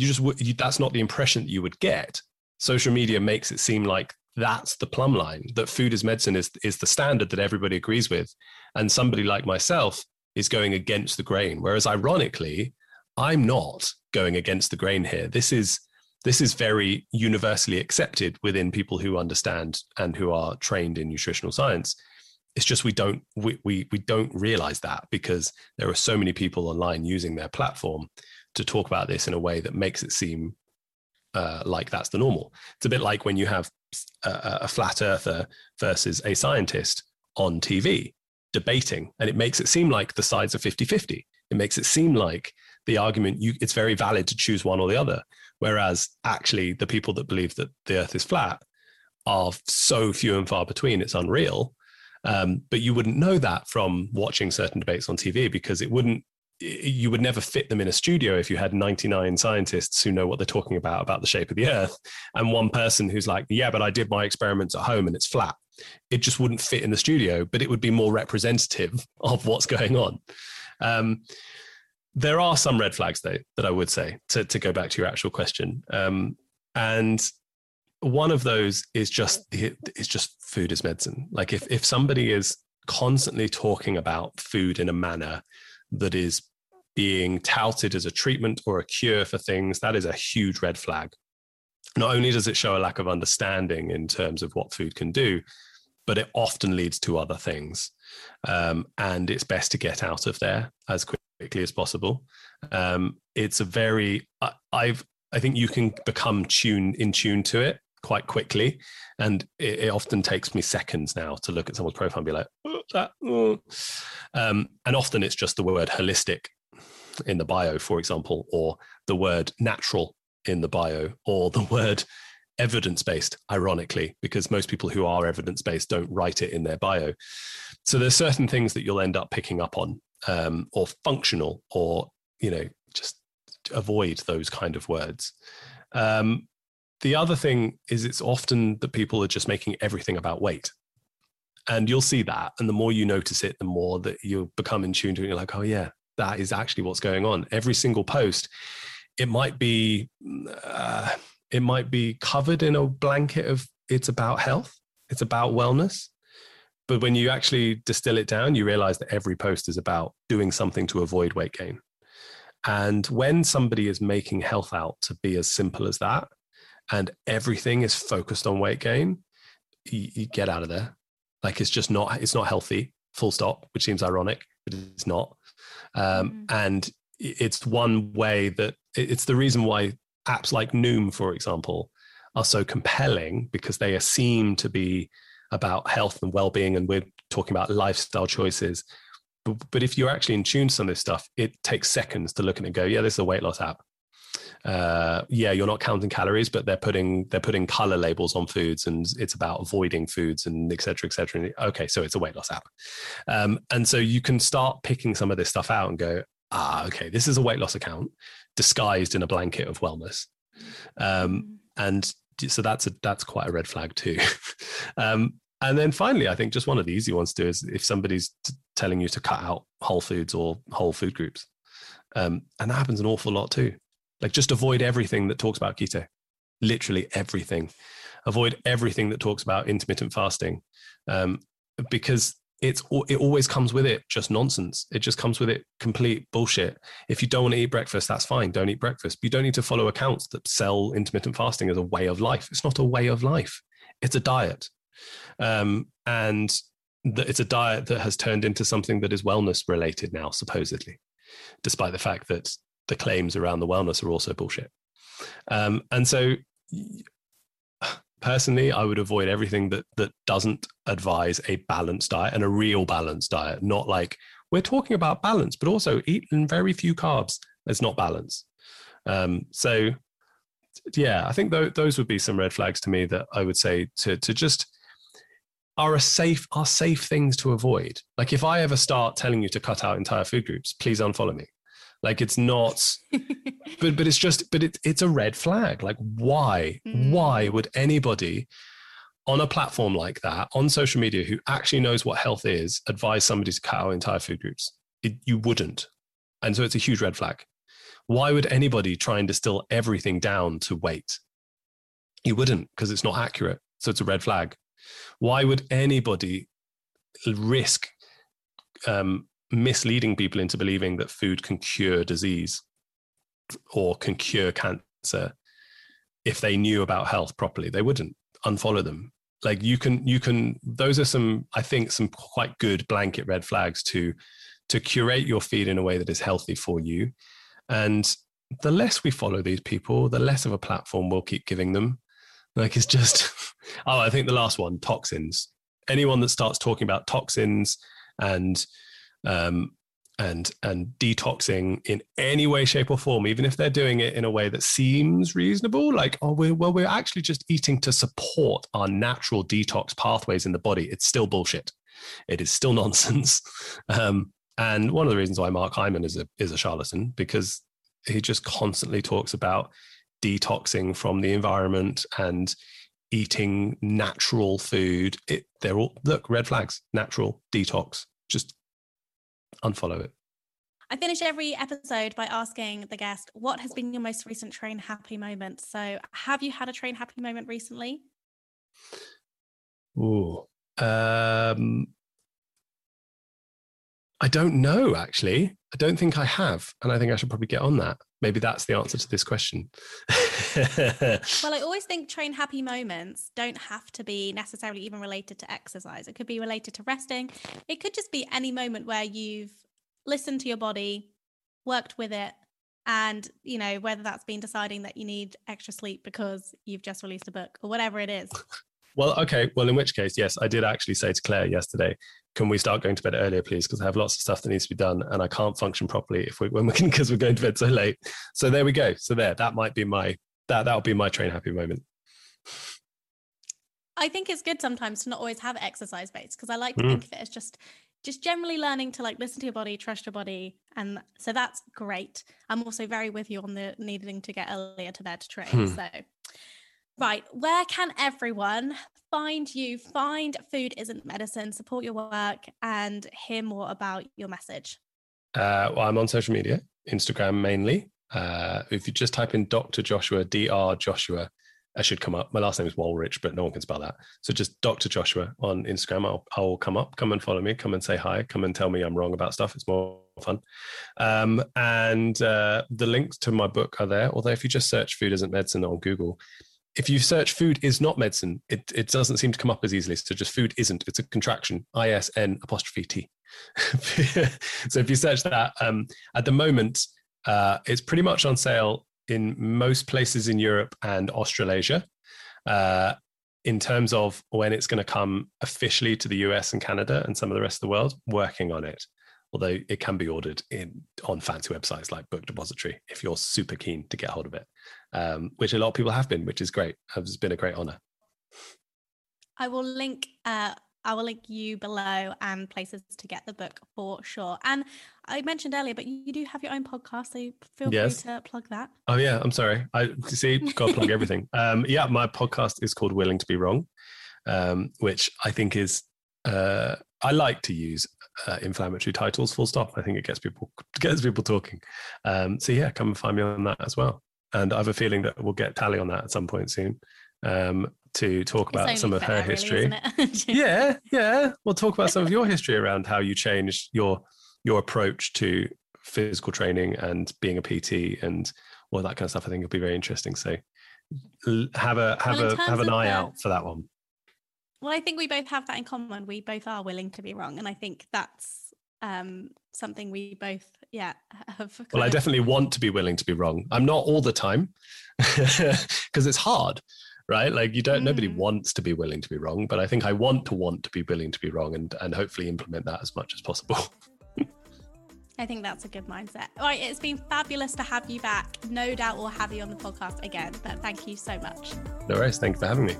You just you, that's not the impression that you would get. Social media makes it seem like that's the plumb line that food as medicine is is the standard that everybody agrees with, and somebody like myself is going against the grain. Whereas ironically, I'm not going against the grain here. This is this is very universally accepted within people who understand and who are trained in nutritional science it's just we don't we, we we don't realize that because there are so many people online using their platform to talk about this in a way that makes it seem uh, like that's the normal it's a bit like when you have a, a flat earther versus a scientist on tv debating and it makes it seem like the sides are 50-50 it makes it seem like the argument you it's very valid to choose one or the other Whereas actually, the people that believe that the Earth is flat are so few and far between, it's unreal. Um, but you wouldn't know that from watching certain debates on TV because it wouldn't, you would never fit them in a studio if you had 99 scientists who know what they're talking about about the shape of the Earth and one person who's like, yeah, but I did my experiments at home and it's flat. It just wouldn't fit in the studio, but it would be more representative of what's going on. Um, there are some red flags though that I would say to, to go back to your actual question. Um, and one of those is just is just food as medicine. Like if if somebody is constantly talking about food in a manner that is being touted as a treatment or a cure for things, that is a huge red flag. Not only does it show a lack of understanding in terms of what food can do, but it often leads to other things. Um, and it's best to get out of there as quickly as possible. Um, it's a very I, I've I think you can become tuned in tune to it quite quickly, and it, it, often takes me seconds now to look at someone's profile and be like, oh, that, oh. Um, and often it's just the word holistic in the bio, for example, or the word natural in the bio, or the word evidence based, ironically, because most people who are evidence based don't write it in their bio. So there's certain things that you'll end up picking up on um, or functional or you know just avoid those kind of words um, the other thing is it's often that people are just making everything about weight and you'll see that and the more you notice it the more that you become in tune to it you're like oh yeah that is actually what's going on every single post it might be uh, it might be covered in a blanket of it's about health it's about wellness but when you actually distill it down, you realize that every post is about doing something to avoid weight gain. And when somebody is making health out to be as simple as that, and everything is focused on weight gain, you, you get out of there. Like it's just not, it's not healthy, full stop, which seems ironic, but it's not. Um, mm. And it's one way that it's the reason why apps like Noom, for example, are so compelling because they seem to be about health and well-being and we're talking about lifestyle choices but, but if you're actually in tune to some of this stuff it takes seconds to look at it and go yeah this is a weight loss app uh, yeah, you're not counting calories, but they're putting they're putting color labels on foods, and it's about avoiding foods and et cetera, et cetera. Okay, so it's a weight loss app, um, and so you can start picking some of this stuff out and go, ah, okay, this is a weight loss account disguised in a blanket of wellness, um, and so that's a that's quite a red flag too. um, and then finally, I think just one of the easy ones to do is if somebody's t- telling you to cut out whole foods or whole food groups, um, and that happens an awful lot too. Like just avoid everything that talks about keto, literally everything. Avoid everything that talks about intermittent fasting, um, because it's it always comes with it just nonsense. It just comes with it complete bullshit. If you don't want to eat breakfast, that's fine. Don't eat breakfast. You don't need to follow accounts that sell intermittent fasting as a way of life. It's not a way of life. It's a diet, um, and it's a diet that has turned into something that is wellness related now, supposedly, despite the fact that the claims around the wellness are also bullshit. Um, and so personally, I would avoid everything that that doesn't advise a balanced diet and a real balanced diet. Not like we're talking about balance, but also eating very few carbs. It's not balance. Um, so, yeah, I think th- those would be some red flags to me that I would say to to just are a safe are safe things to avoid. Like if I ever start telling you to cut out entire food groups, please unfollow me. Like it's not, but but it's just, but it, it's a red flag. Like why? Mm. Why would anybody on a platform like that on social media who actually knows what health is advise somebody to cut out entire food groups? It, you wouldn't, and so it's a huge red flag. Why would anybody try and distill everything down to weight? You wouldn't because it's not accurate. So it's a red flag. Why would anybody risk um, misleading people into believing that food can cure disease or can cure cancer if they knew about health properly? They wouldn't unfollow them. Like you can, you can. Those are some, I think, some quite good blanket red flags to to curate your feed in a way that is healthy for you. And the less we follow these people, the less of a platform we'll keep giving them. Like it's just, oh, I think the last one, toxins. Anyone that starts talking about toxins and um, and and detoxing in any way, shape, or form, even if they're doing it in a way that seems reasonable, like oh, we're, well, we're actually just eating to support our natural detox pathways in the body. It's still bullshit. It is still nonsense. Um, and one of the reasons why Mark Hyman is a is a charlatan because he just constantly talks about detoxing from the environment and eating natural food. It, they're all look red flags. Natural detox. Just unfollow it. I finish every episode by asking the guest, what has been your most recent train happy moment? So, have you had a train happy moment recently? Oh, um, I don't know, actually. I don't think I have. And I think I should probably get on that. Maybe that's the answer to this question. well, I always think train happy moments don't have to be necessarily even related to exercise. It could be related to resting. It could just be any moment where you've listened to your body, worked with it, and you know whether that's been deciding that you need extra sleep because you've just released a book or whatever it is well, okay. Well, in which case, yes, I did actually say to Claire yesterday, can we start going to bed earlier, please? Because I have lots of stuff that needs to be done, and I can't function properly if we when we can because we're going to bed so late. So there we go. So there, that might be my that that'll be my train happy moment. I think it's good sometimes to not always have exercise base because I like to mm. think of it as just just generally learning to like listen to your body, trust your body, and so that's great. I'm also very with you on the needing to get earlier to bed to train. Hmm. So Right. Where can everyone find you, find Food Isn't Medicine, support your work, and hear more about your message? Uh, well, I'm on social media, Instagram mainly. Uh, if you just type in Dr. Joshua, Dr. Joshua, I should come up. My last name is Wolrich, but no one can spell that. So just Dr. Joshua on Instagram. I'll, I'll come up, come and follow me, come and say hi, come and tell me I'm wrong about stuff. It's more fun. Um, and uh, the links to my book are there. Although if you just search Food Isn't Medicine on Google, if you search food is not medicine, it, it doesn't seem to come up as easily. So just food isn't, it's a contraction, I-S-N apostrophe T. so if you search that, um, at the moment, uh, it's pretty much on sale in most places in Europe and Australasia. Uh, in terms of when it's going to come officially to the US and Canada and some of the rest of the world, working on it. Although it can be ordered in on fancy websites like Book Depository if you're super keen to get hold of it um, which a lot of people have been, which is great. It's been a great honor. I will link. Uh, I will link you below and places to get the book for sure. And I mentioned earlier, but you do have your own podcast, so feel yes. free to plug that. Oh yeah, I'm sorry. I see. Got to plug everything. Um, yeah, my podcast is called Willing to Be Wrong, um, which I think is. Uh, I like to use uh, inflammatory titles. Full stop. I think it gets people gets people talking. Um, so yeah, come and find me on that as well and I have a feeling that we'll get Tally on that at some point soon um, to talk about some of her history. Really, yeah, yeah, we'll talk about some of your history around how you changed your your approach to physical training and being a PT and all that kind of stuff. I think it'll be very interesting. So have a have well, a have an eye the, out for that one. Well, I think we both have that in common. We both are willing to be wrong, and I think that's um, something we both yeah have well i definitely want to be willing to be wrong i'm not all the time because it's hard right like you don't mm. nobody wants to be willing to be wrong but i think i want to want to be willing to be wrong and and hopefully implement that as much as possible I think that's a good mindset. All right, it's been fabulous to have you back. No doubt we'll have you on the podcast again, but thank you so much. No worries. Thanks for having me.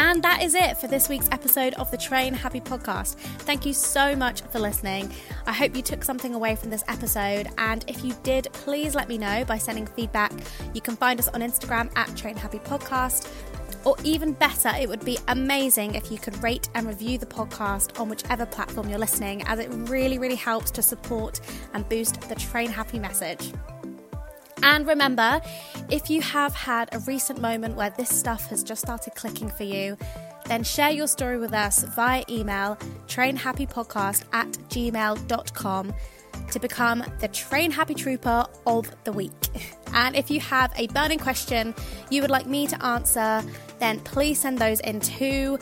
And that is it for this week's episode of the Train Happy podcast. Thank you so much for listening. I hope you took something away from this episode. And if you did, please let me know by sending feedback. You can find us on Instagram at Train Happy Podcast. Or even better, it would be amazing if you could rate and review the podcast on whichever platform you're listening, as it really, really helps to support and boost the Train Happy message. And remember, if you have had a recent moment where this stuff has just started clicking for you, then share your story with us via email trainhappypodcast at gmail.com to become the Train Happy Trooper of the week. And if you have a burning question you would like me to answer, then please send those in too,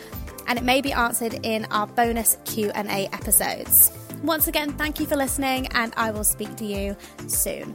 and it may be answered in our bonus Q&A episodes. Once again, thank you for listening and I will speak to you soon.